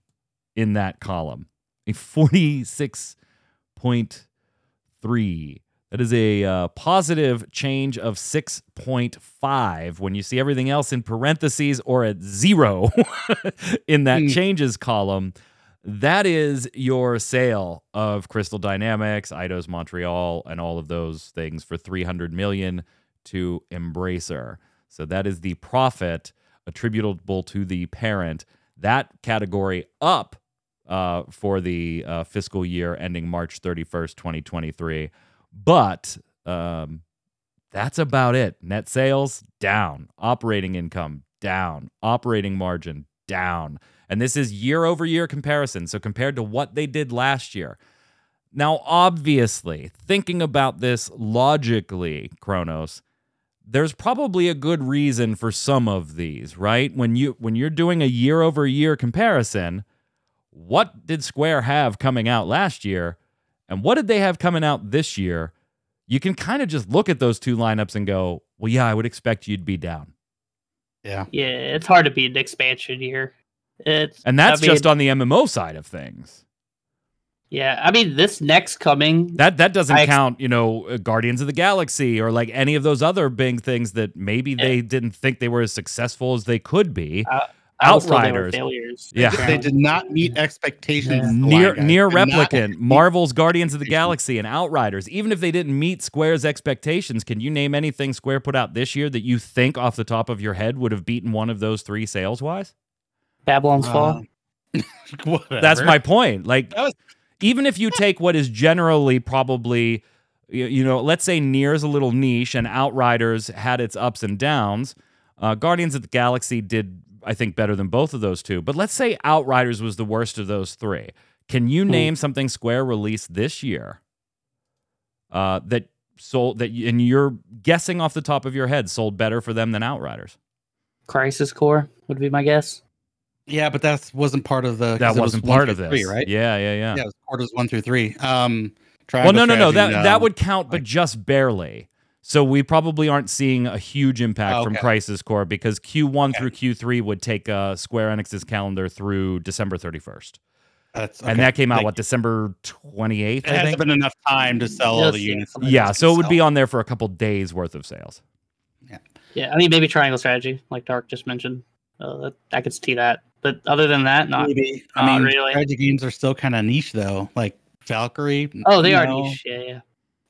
in that column. A 46.3. That is a uh, positive change of 6.5 when you see everything else in parentheses or at zero in that Hmm. changes column. That is your sale of Crystal Dynamics, Eidos Montreal, and all of those things for 300 million to Embracer. So that is the profit attributable to the parent. That category up uh, for the uh, fiscal year ending March 31st, 2023. But um, that's about it. Net sales down, operating income down, operating margin down. And this is year over year comparison. So compared to what they did last year. Now, obviously, thinking about this logically, Kronos, there's probably a good reason for some of these, right? When you when you're doing a year over year comparison, what did Square have coming out last year and what did they have coming out this year? You can kind of just look at those two lineups and go, "Well, yeah, I would expect you'd be down." Yeah, Yeah, it's hard to be an expansion year. It's And that's I mean, just on the MMO side of things. Yeah. I mean, this next coming, That that doesn't I ex- count, you know, uh, Guardians of the Galaxy or like any of those other big things that maybe Yeah. they didn't think they were as successful as they could be. I was they Outriders. failures. Yeah. they did not meet expectations. Yeah. near near Did not replicant, Marvel's Guardians of the Galaxy and Outriders. Even if they didn't meet Square's expectations, can you name anything Square put out this year that you think off the top of your head would have beaten one of those three sales wise? Babylon's Fall. Uh, whatever. That's my point. Like That was- even if you take what is generally probably you, you know, let's say NieR's a little niche and Outriders had its ups and downs. Uh, Guardians of the Galaxy did, I think, better than both of those two. But let's say Outriders was the worst of those three. Can you Hmm. name something Square released this year uh, that sold that, and you're guessing off the top of your head, sold better for them than Outriders? Crisis Core would be my guess. Yeah, but that wasn't part of the. 'cause That was wasn't one part of this, three, right? Yeah, yeah, yeah. Yeah, it was quarters one through three. Um, Well, no, no, no. Strategy, That that um, would count, but like- just barely. So we probably aren't seeing a huge impact Oh, from. Crisis Core because Q1 Okay. through Q3 would take uh, Square Enix's calendar through December 31st, That's, and that came out Like, what December 28th. It I hasn't think. been enough time to sell all the units. Yeah, so it would be on there for a couple days worth of sales. Yeah, yeah. I mean maybe Triangle Strategy, like Tark just mentioned. Uh, I could see that, but other than that, not. Maybe. I not mean, really. strategy games are still kind of niche though. Like Valkyrie. Oh, they are know, niche. Yeah, yeah.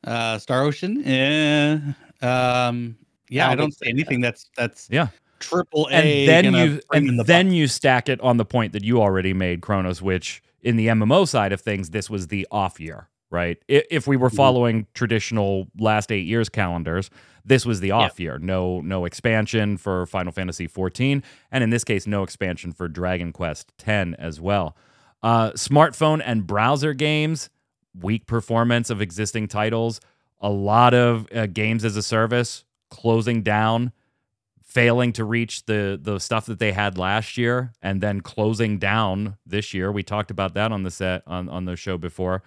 Uh, Star Ocean. Yeah. Um. Yeah, I I don't don't see so, anything that's that's Yeah. triple A. and A. then you and the then buck. you stack it on the point that you already made, Kronos, which in the MMO side of things, this was the off year, right? If we were Mhm. following traditional last eight years calendars, this was the off year. No, no expansion for Final Fantasy 14, and in this case, no expansion for Dragon Quest 10 as well. Uh, smartphone and browser games, weak performance of existing titles, a lot of uh, games as a service closing down failing to reach the the stuff that they had last year and then closing down this year. We talked about that on the set on, on the show before.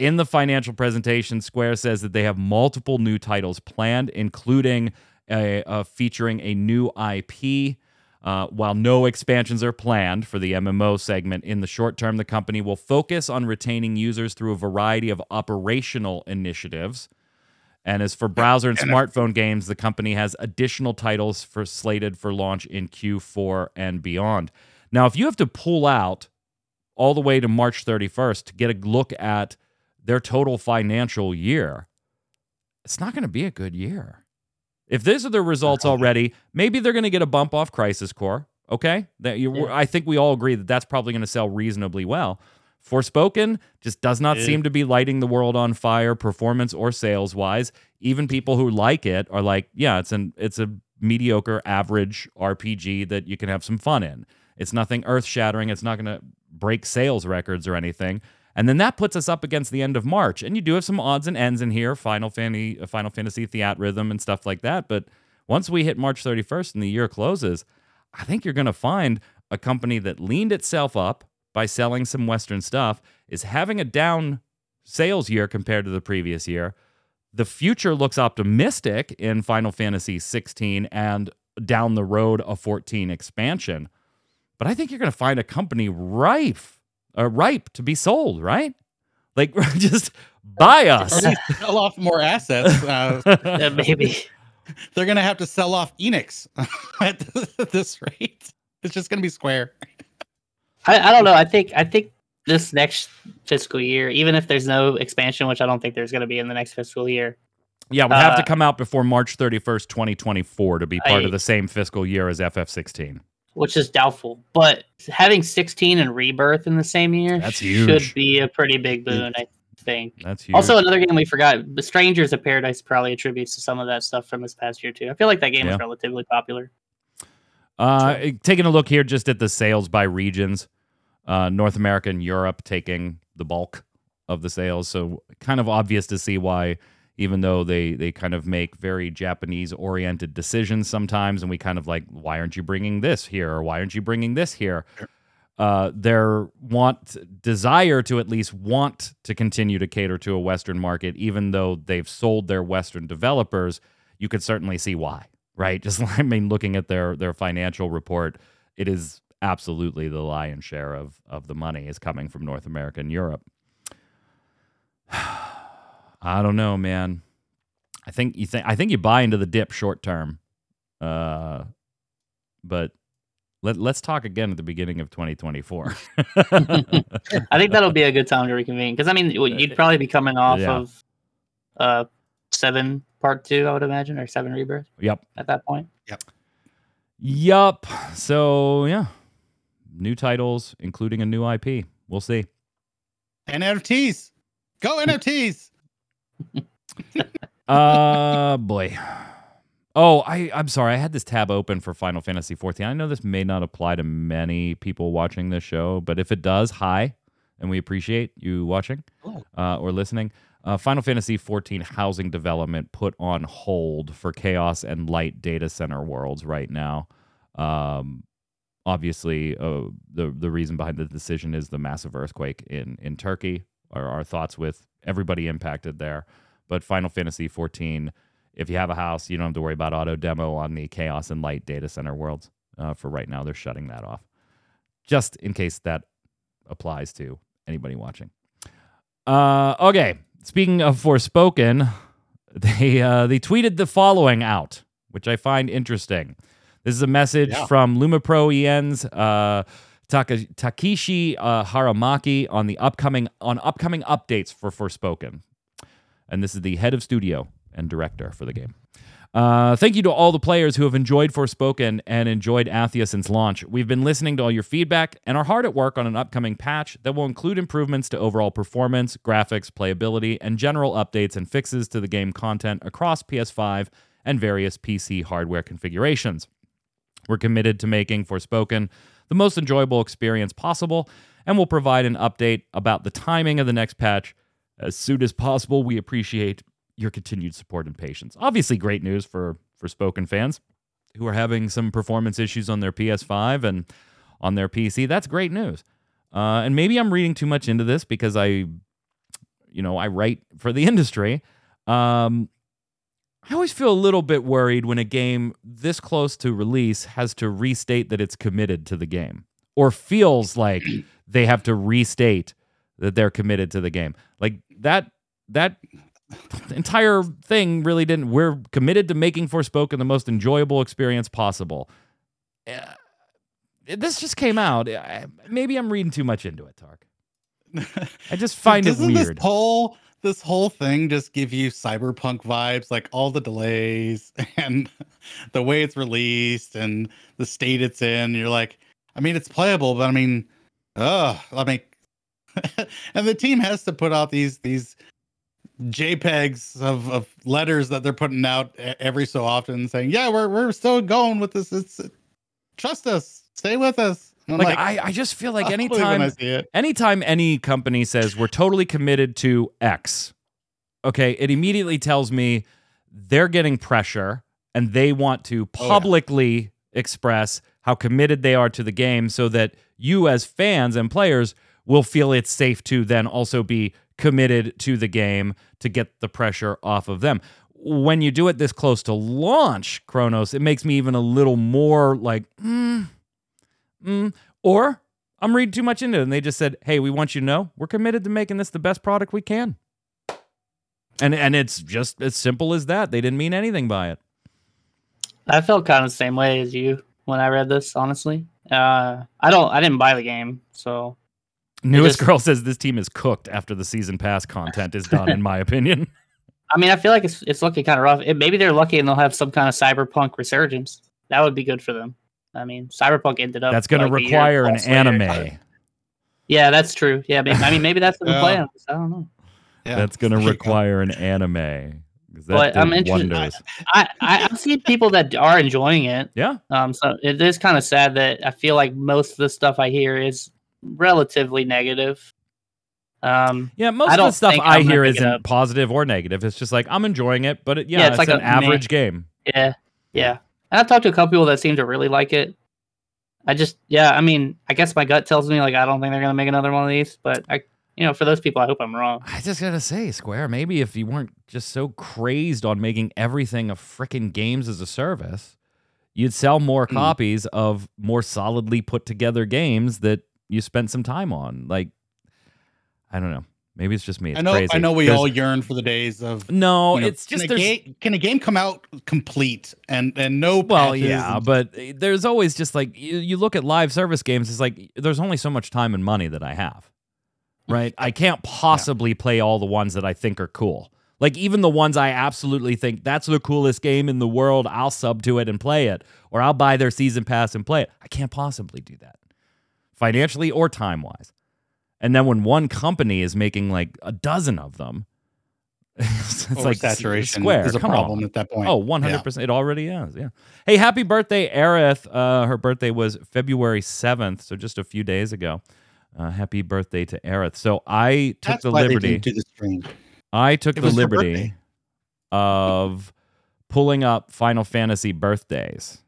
In the financial presentation, Square says that they have multiple new titles planned, including a, a featuring a new IP. Uh, while no expansions are planned for the MMO segment in the short term, the company will focus on retaining users through a variety of operational initiatives. And as for browser and smartphone games, the company has additional titles for slated for launch in Q4 and beyond. Now, if you have to pull out all the way to March 31st to get a look at their total financial year, it's not going to be a good year. If these are the results uh-huh. already, maybe they're going to get a bump off Crisis Core. Okay, that you, Yeah. I think we all agree that that's probably going to sell reasonably well. Forspoken just does not Yeah. seem to be lighting the world on fire, performance or sales wise. Even people who like it are like, yeah, it's an it's a mediocre, average RPG that you can have some fun in. It's nothing earth shattering. It's not going to break sales records or anything. And then that puts us up against the end of March. And you do have some odds and ends in here, Final Fantasy, uh, Final Fantasy Theatrhythm and stuff like that. But once we hit March 31st and the year closes, I think you're going to find a company that leaned itself up by selling some Western stuff is having a down sales year compared to the previous year. The future looks optimistic in Final Fantasy 16 and down the road a 14 expansion. But I think you're going to find a company rife, uh, ripe to be sold, right? Like just buy us. Already sell off more assets. Uh, Uh, maybe. they're gonna have to sell off Enix at this rate. It's just gonna be Square. I, I don't know. I think I think this next fiscal year, even if there's no expansion, which I don't think there's going to be in the next fiscal year, Yeah, would have to Uh, come out before March 31st, 2024 to be part I- of the same fiscal year as FF16. Which is doubtful. But having 16 and Rebirth in the same year That's should be a pretty big boon, I think. That's huge. Also, another game we forgot, The Strangers of Paradise probably attributes to some of that stuff from this past year too. I feel like that game Yeah. was relatively popular. Uh, taking a look here just at the sales by regions, uh, North America and Europe taking the bulk of the sales. So kind of obvious to see why, even though they they kind of make very Japanese oriented decisions sometimes, and we kind of like, why aren't you bringing this here, or why aren't you bringing this here? Uh, their want desire to at least want to continue to cater to a Western market, even though they've sold their Western developers, you could certainly see why, right? Just I mean, looking at their their financial report, it is absolutely the lion's share of of the money is coming from North America and Europe. I don't know, man. I think you think I think you buy into the dip short term, uh, but let let's talk again at the beginning of 2024. I think that'll be a good time to reconvene because I mean you- you'd probably be coming off Yeah. of uh seven part two, I would imagine, or seven rebirth yep. at that point. Yep. Yup. So yeah, new titles, including a new IP. We'll see. NFTs. Go NFTs. Uh boy. Oh, I I'm sorry. I had this tab open for Final Fantasy 14. I know this may not apply to many people watching this show, but if it does, hi, and we appreciate you watching Oh. uh, or listening. Uh, Final Fantasy 14 housing development put on hold for Chaos and Light data center worlds right now. Um, obviously, uh, the the reason behind the decision is the massive earthquake in in Turkey. Our, our thoughts with everybody impacted there. But Final Fantasy 14, if you have a house, you don't have to worry about auto demo on the Chaos and Light data center worlds. Uh, for right now, they're shutting that off, just in case that applies to anybody watching. Uh, okay. Speaking of Forspoken, they uh, they tweeted the following out, which I find interesting. This is a message Yeah. from LumaPro EN's uh, Taka- Takeshi uh, Aramaki on the upcoming on upcoming updates for Forspoken, and this is the head of studio and director for the game. Uh, thank you to all the players who have enjoyed Forspoken and enjoyed Athia since launch. We've been listening to all your feedback and are hard at work on an upcoming patch that will include improvements to overall performance, graphics, playability, and general updates and fixes to the game content across PS5 and various PC hardware configurations. We're committed to making Forspoken the most enjoyable experience possible, and we'll provide an update about the timing of the next patch as soon as possible. We appreciate your continued support and patience. Obviously, great news for Forspoken fans. who are having some performance issues on their PS5 and on their PC. That's great news. Uh, and maybe I'm reading too much into this because I, you know, I write for the industry. Um, I always feel a little bit worried when a game this close to release has to restate that it's committed to the game or feels like they have to restate that they're committed to the game. Like that that entire thing really didn't we're committed to making Forspoken the most enjoyable experience possible. Uh, this just came out. I- Maybe I'm reading too much into it, Tark. I just find it weird. This whole this whole thing just give you cyberpunk vibes, like all the delays and the way it's released and the state it's in. You're like, I mean, it's playable, but I mean, uh, I mean, and the team has to put out these these JPEGs of, of letters that they're putting out every so often, saying, "Yeah, we're we're still going with this. It's trust us, stay with us." I'm like, I, I just feel like I'll believe when I anytime see it. anytime any company says we're totally committed to X, okay, it immediately tells me they're getting pressure and they want to Oh, yeah. publicly express how committed they are to the game so that you as fans and players will feel it's safe to then also be committed to the game to get the pressure off of them. When you do it this close to launch, Kronos, it makes me even a little more like, mm, mm. or I'm reading too much into it. And they just said, hey, we want you to know we're committed to making this the best product we can. And and it's just as simple as that. They didn't mean anything by it. I felt kind of the same way as you when I read this. Honestly, uh, I don't. I didn't buy the game, so Newest just- girl says this team is cooked after the season pass content is done, in my opinion. I mean, I feel like it's it's looking kind of rough. It, maybe they're lucky and they'll have some kind of cyberpunk resurgence. That would be good for them. I mean, cyberpunk ended up. That's going to like, a year require an plus later. anime. Yeah, that's true. Yeah, maybe, I mean, maybe that's in the Yeah. plan. I don't know. Yeah, That's going to there you go. require an anime. But I'm interested- wonders. I, I I've seen people that are enjoying it. yeah. Um, so it is kind of sad that I feel like most of the stuff I hear is relatively negative. Um, Yeah, most I of the stuff I I'm hear pick it isn't positive or negative. It's just like I'm enjoying it, but it, yeah, Yeah, it's, it's like an a meh. average game. yeah, yeah. And I've talked to a couple people that seem to really like it. I just, yeah, I mean, I guess my gut tells me like I don't think they're gonna make another one of these, but I, you know, for those people, I hope I'm wrong. I just gotta say, Square, maybe if you weren't just so crazed on making everything a freaking games as a service, you'd sell more Hmm. copies of more solidly put together games that you spent some time on. Like, I don't know. Maybe it's just me. It's I know. crazy. I know. We all yearn for the days of. No, you know, it's just can a, can a game come out complete and and no Well, yeah, and- but uh, there's always just like you, you look at live service games. It's like there's only so much time and money that I have, right? I can't possibly play all the ones that I think are cool. Like even the ones I absolutely think that's the coolest game in the world, I'll sub to it and play it, or I'll buy their season pass and play it. I can't possibly do that, financially or time wise. And then when one company is making like a dozen of them, it's like saturation Square is a come problem on. at that point. Oh, 100%. It already is. Yeah. Hey, happy birthday, Aerith. Uh, her birthday was February 7th, so just a few days ago. Uh, happy birthday to Aerith. So I took That's the liberty. didn't the stream. I took It the liberty of pulling up Final Fantasy birthdays.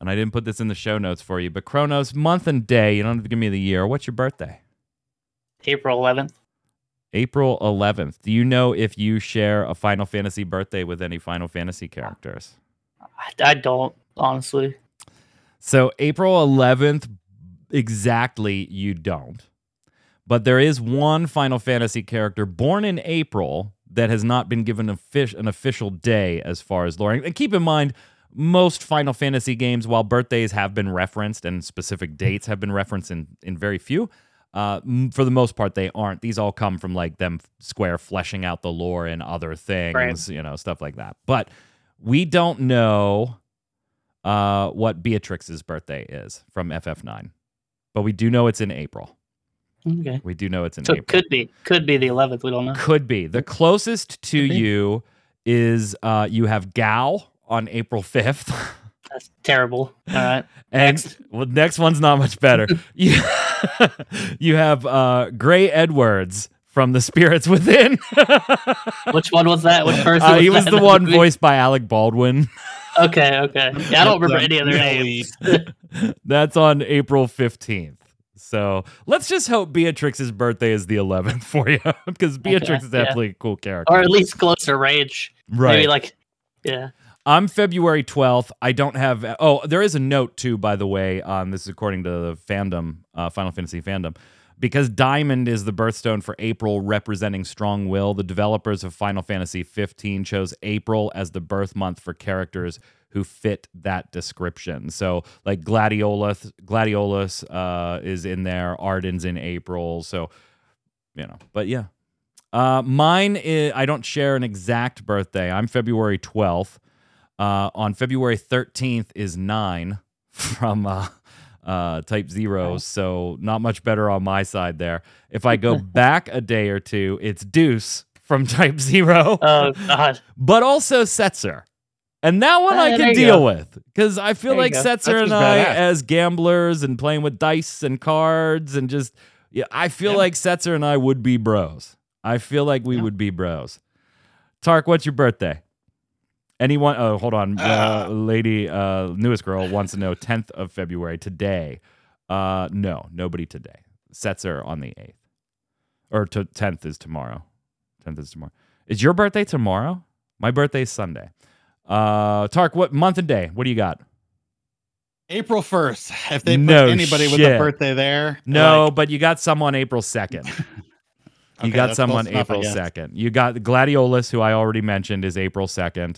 And I didn't put this in the show notes for you, but Kronos, month and day, you don't have to give me the year. What's your birthday? April 11th. April 11th. Do you know if you share a Final Fantasy birthday with any Final Fantasy characters? I, I don't honestly. So April 11th, exactly, you don't. But there is one Final Fantasy character born in April that has not been given an official day as far as lore. And keep in mind, most Final Fantasy games, while birthdays have been referenced and specific dates have been referenced in, in very few, uh, m- for the most part, they aren't. These all come from like them Square fleshing out the lore and other things, Right. you know, stuff like that. But we don't know uh, what Beatrix's birthday is from FF9, but we do know it's in April. Okay. We do know it's in So it April. could be, could be the 11th. We don't know. Could be. The closest to you is uh, you have Gau on April 5th. That's terrible. All right. And Next. well, next one's not much better. you, you have uh, Gray Edwards from The Spirits Within. Which one was that? Which person? Uh, he was was the one movie? voiced by Alec Baldwin. Okay, okay. Yeah, I don't remember any other names. That's on April 15th. So let's just hope Beatrix's birthday is the 11th for you because Beatrix is yeah. definitely a cool character. or at least closer range. right. Maybe like, yeah. I'm February 12th. I don't have. Oh, there is a note too, by the way. Um, this is according to the fandom, uh, Final Fantasy fandom. Because Diamond is the birthstone for April, representing strong will, the developers of Final Fantasy 15 chose April as the birth month for characters who fit that description. So, like Gladiolus, Gladiolus uh, is in there. Ardyn's in April. So, you know, but yeah. Uh, mine is, I don't share an exact birthday. I'm February 12th. Uh, on February 13th is nine from uh, uh, Type Zero, so not much better on my side there. If I go back a day or two, it's Deuce from Type Zero, Oh God. but also Setzer. And that one Ah, I can deal go. with because I feel There like. Setzer and I, badass. as gamblers and playing with dice and cards and just, yeah, I feel Yeah. like Setzer and I would be bros. I feel like we Yeah. would be bros. Tark, what's your birthday? Anyone? Oh, hold on. Uh, Uh. lady, uh, newest girl wants to know 10th of February today. Uh, no, nobody today. Setzer on the 8th. Or to 10th is tomorrow. 10th is tomorrow. Is your birthday tomorrow? My birthday is Sunday. Uh, Tark, what month and day? What do you got? April 1st. If they put No anybody with shit. a birthday there. No, like, but you got someone April 2nd. You okay, got someone some enough, April 2nd. You got Gladiolus, who I already mentioned, is April 2nd.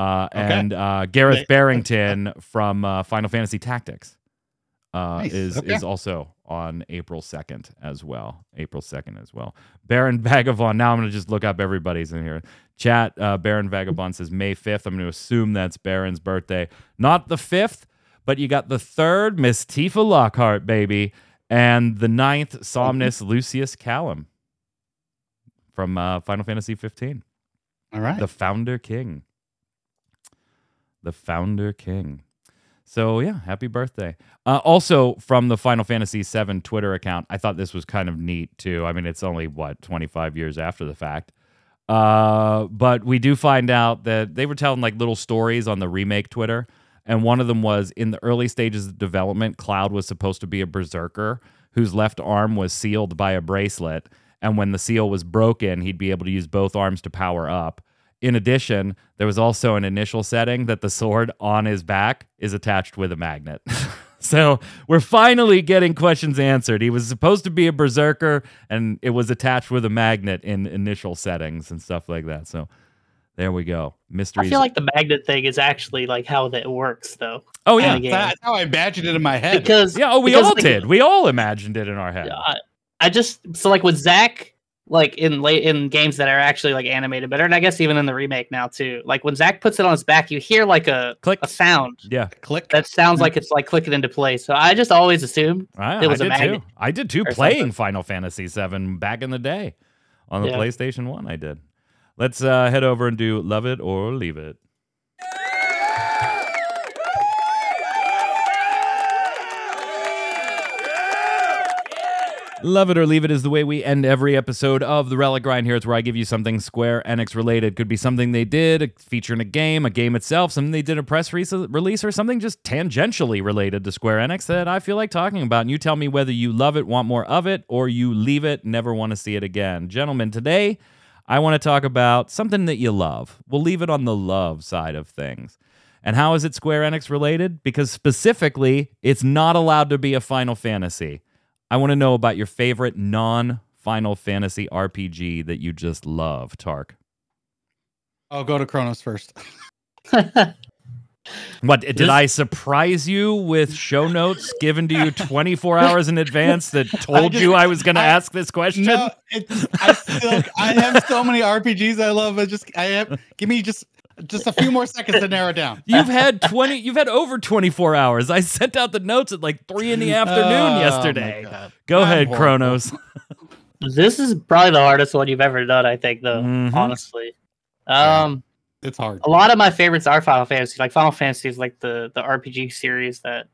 Uh, Okay. And uh, Gerrith Barrington from uh, Final Fantasy Tactics uh, Nice, is okay. is also on April 2nd as well. April 2nd as well. Baron Vagabond. Now I'm going to just look up everybody's in here. Chat, uh, Baron Vagabond says May 5th. I'm going to assume that's Baron's birthday. Not the 5th, but you got the 3rd, Miss Tifa Lockhart, baby. And the ninth. Somnus Lucis Caelum from uh, Final Fantasy 15 All right. the founder king the founder king. So yeah happy birthday. Uh, also from the final fantasy VII twitter account i thought this was kind of neat too. I mean it's only what 25 years after the fact. Uh, but we do find out that they were telling like little stories on the remake twitter and one of them was in the early stages of development cloud was supposed to be a berserker whose left arm was sealed by a bracelet and when the seal was broken he'd be able to use both arms to power up in addition, there was also an initial setting that the sword on his back is attached with a magnet. so we're finally getting questions answered. He was supposed to be a berserker, and it was attached with a magnet in initial settings and stuff like that. So there we go. Mystery. I feel like the magnet thing is actually like how that works, though. oh in yeah. That's how I imagined it in my head. Because yeah. Oh, we because, all like, did. We all imagined it in our head. I, I just so like with Zack, like in late in games that are actually like animated better, and I guess even in the remake now too. Like when Zack puts it on his back, you hear like a Click. a sound Yeah, Click. that sounds like it's like clicking into place. So I just always assumed I, It was I a did too. I did too. Playing something. Final Fantasy VII back in the day on the Yeah. PlayStation One, I did. Let's uh, head over and do love it or leave it. Love it or leave it is the way we end every episode of the Relic Grind. Here it's where I give you something Square Enix related. Could be something they did, a feature in a game, a game itself, something they did a press re- release, or something just tangentially related to Square Enix that I feel like talking about. And you tell me whether you love it, want more of it, or you leave it, never want to see it again. Gentlemen, today I want to talk about something that you love. We'll leave it on the love side of things. And how is it Square Enix related? Because specifically, it's not allowed to be a Final Fantasy. I want to know about your favorite non Final Fantasy RPG that you just love, Tark. I'll go to Kronos first. What did This- I surprise you with show notes given to you 24 hours in advance that told just- you I was going to ask this question? No, it's I still I have so many RPGs I love. I just I have give me just just a few more seconds to narrow down. You've had 20 you've had over 24 hours. I sent out the notes at like 3 in the afternoon Oh, yesterday. God. Go I'm ahead, horrible. Kronos. this is probably the hardest one you've ever done. I think, though, Mhm. honestly. Yeah. Um, It's hard. a lot of my favorites are Final Fantasy. Like Final Fantasy is like the the RPG series that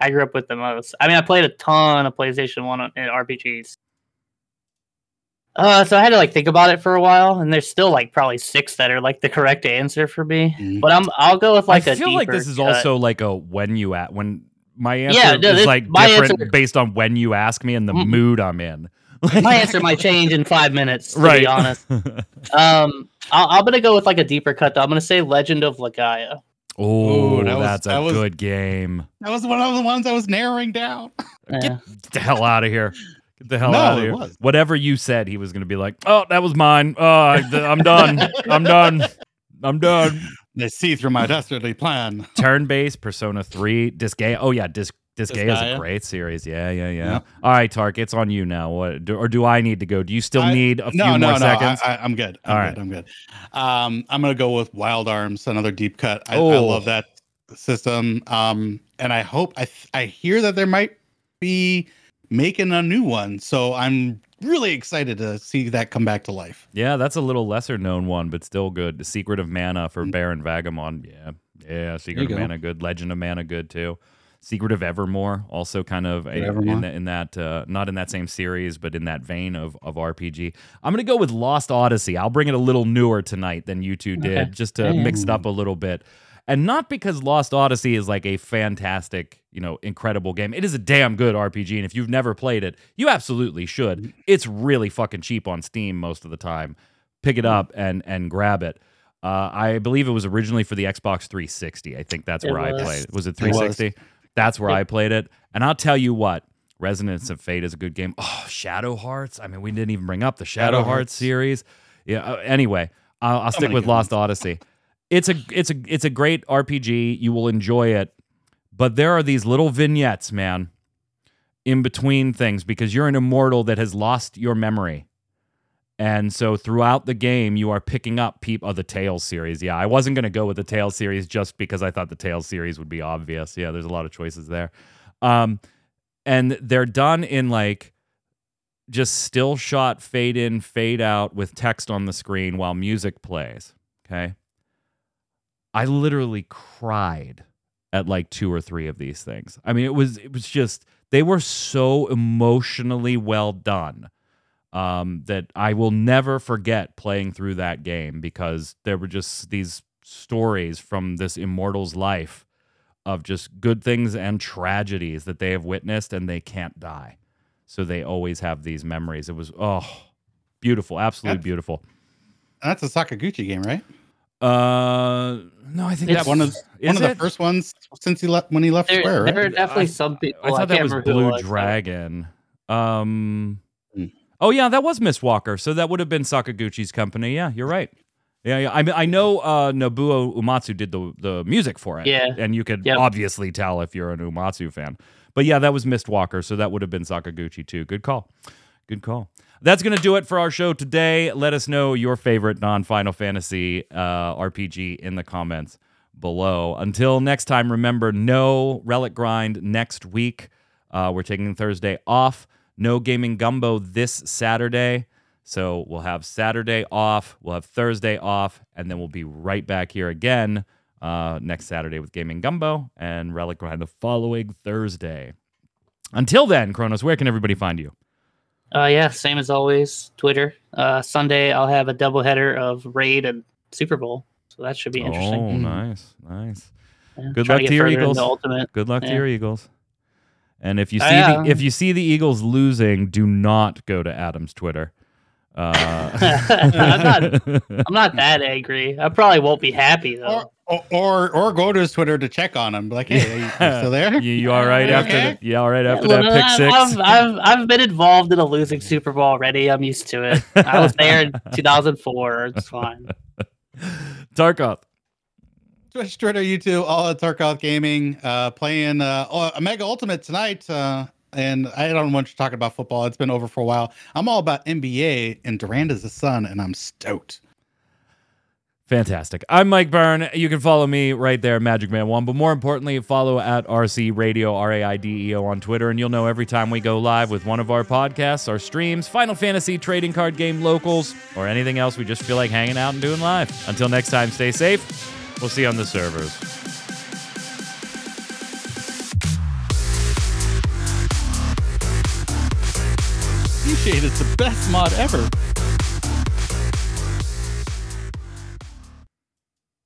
I grew up with the most. I mean, I played a ton of PlayStation One on- RPGs. Uh, so I had to like think about it for a while, and there's still like probably six that are like the correct answer for me. Mhm. But I'm I'll go with like I a feel like this is cut. also like a when you at when my answer Yeah, no, is like my different answer- based on when you ask me and the Mhm. mood I'm in. my answer might change in five minutes. To right. be honest, um, I'll, I'm gonna go with like a deeper cut. Though. I'm gonna say Legend of Legaia. oh, Ooh, that was- that's a that was- good game. That was one of the ones I was narrowing down. Yeah. Get the hell out of here. Get the hell No, out of here. Whatever you said, he was going to be like, oh, that was mine. Oh, I, am done. I'm done. I'm done. They see through my dastardly plan. Turn based, Persona 3, Disgaea. Oh, yeah, Dis- Disgaea is a great series. Yeah, yeah, yeah. Yeah. All right, Tark, it's on you now. What, do, or do I need to go? Do you still I- need a few no, more no, no. seconds? I, I, I'm good. I'm All good. I'm good. Um, I'm gonna go with Wild Arms, another deep cut. I, I Oh. love that system. Um, and I hope I I hear that there might be making a new one, so I'm really excited to see that come back to life. Yeah, that's a little lesser known one, but still good. The Secret of Mana for Mm. Baron Vagamon. Yeah. Yeah, Secret of go. Mana good. Legend of Mana good too. Secret of Evermore also kind of a, in, the, in that uh, not in that same series, but in that vein of of RPG. I'm gonna go with Lost Odyssey. I'll bring it a little newer tonight than you two did, Okay. just to mix it up a little bit. And not because Lost Odyssey is like a fantastic, you know, incredible game. It is a damn good RPG, and if you've never played it, you absolutely should. It's really fucking cheap on Steam most of the time. Pick it up and and grab it. Uh, I believe it was originally for the Xbox 360. I think that's It where I played it. Was it It was. 360? That's where. I played it. And I'll tell you what, Resonance of Fate is a good game. Oh, Shadow Hearts. I mean, we didn't even bring up the Shadow, Shadow Hearts. Hearts. series. Yeah. Uh, anyway, I'll, I'll stick with Lost Odyssey. It's a it's a it's a great RPG. You will enjoy it, but there are these little vignettes, man, in between things because you're an immortal that has lost your memory. And so throughout the game, you are picking up peep of the Tales series. Yeah, I wasn't going to go with the Tales series just because I thought the Tales series would be obvious. Yeah, there's a lot of choices there. Um, and they're done in like just still shot, fade in, fade out with text on the screen while music plays. Okay. I literally cried at like two or three of these things. I mean, it was it was just they were so emotionally well done um, that I will never forget playing through that game because there were just these stories from this immortal's life of just good things and tragedies that they have witnessed and they can't die. So they always have these memories. It was oh beautiful, absolutely That's- beautiful. That's a Sakaguchi game, right? Uh no, I think It's that one of is one of the it? first ones since he left when he left There, Square, there are definitely I- some people. I thought can't that was remember who it Blue was, but- Dragon. Um. Hmm. Oh yeah, that was Mistwalker. So that would have been Sakaguchi's company. Yeah, you're right. Yeah, yeah. I mean, I know uh, Nobuo Uematsu did the the music for it. Yeah. and you could Yep. obviously tell if you're an Umatsu fan. But yeah, that was Mistwalker. So that would have been Sakaguchi too. Good call. Good call. That's going to do it for our show today. Let us know your favorite non Final Fantasy uh, RPG in the comments below. Until next time, remember no Relic Grind next week. Uh, we're taking Thursday off. No Gaming Gumbo this Saturday. So we'll have Saturday off, we'll have Thursday off, and then we'll be right back here again uh, next Saturday with Gaming Gumbo and Relic Grind the following Thursday. Until then, Kronos, where can everybody find you? Uh, yeah, same as always. Twitter. Uh, Sunday I'll have a doubleheader of Raid and Super Bowl, so that should be interesting. Oh, nice, nice. Yeah, good try luck get to your Eagles. Good luck to your Eagles. And if you see Oh, yeah. the if you see the Eagles losing, do not go to Adam's Twitter. Uh, I'm not- I'm not that angry. I probably won't be happy though. Or, or or or go to his Twitter to check on him. Like, hey, are you, you still there? you, you all right after okay? the, you all right after Well, that pick I've- 6 I've, I've, I've been involved in a losing Super Bowl already. I'm used to it. I was there in 2004. It's fine. Tarkoth. Twitch, Twitter, YouTube, all at Tarkoth Gaming, uh, playing uh, oh, a Mega Ultimate tonight. Uh, and I don't want you talking about football. It's been over for a while. I'm all about NBA, and Durant is the son, and I'm stoked. Fantastic. I'm Mike Byrne. You can follow me right there, Magic Man One. But more importantly, follow at RC Radio, R A I D E O on Twitter, and you'll know every time we go live with one of our podcasts, our streams, Final Fantasy trading card game locals, or anything else we just feel like hanging out and doing live. Until next time, stay safe. We'll see you on the servers. GShade is the best mod ever.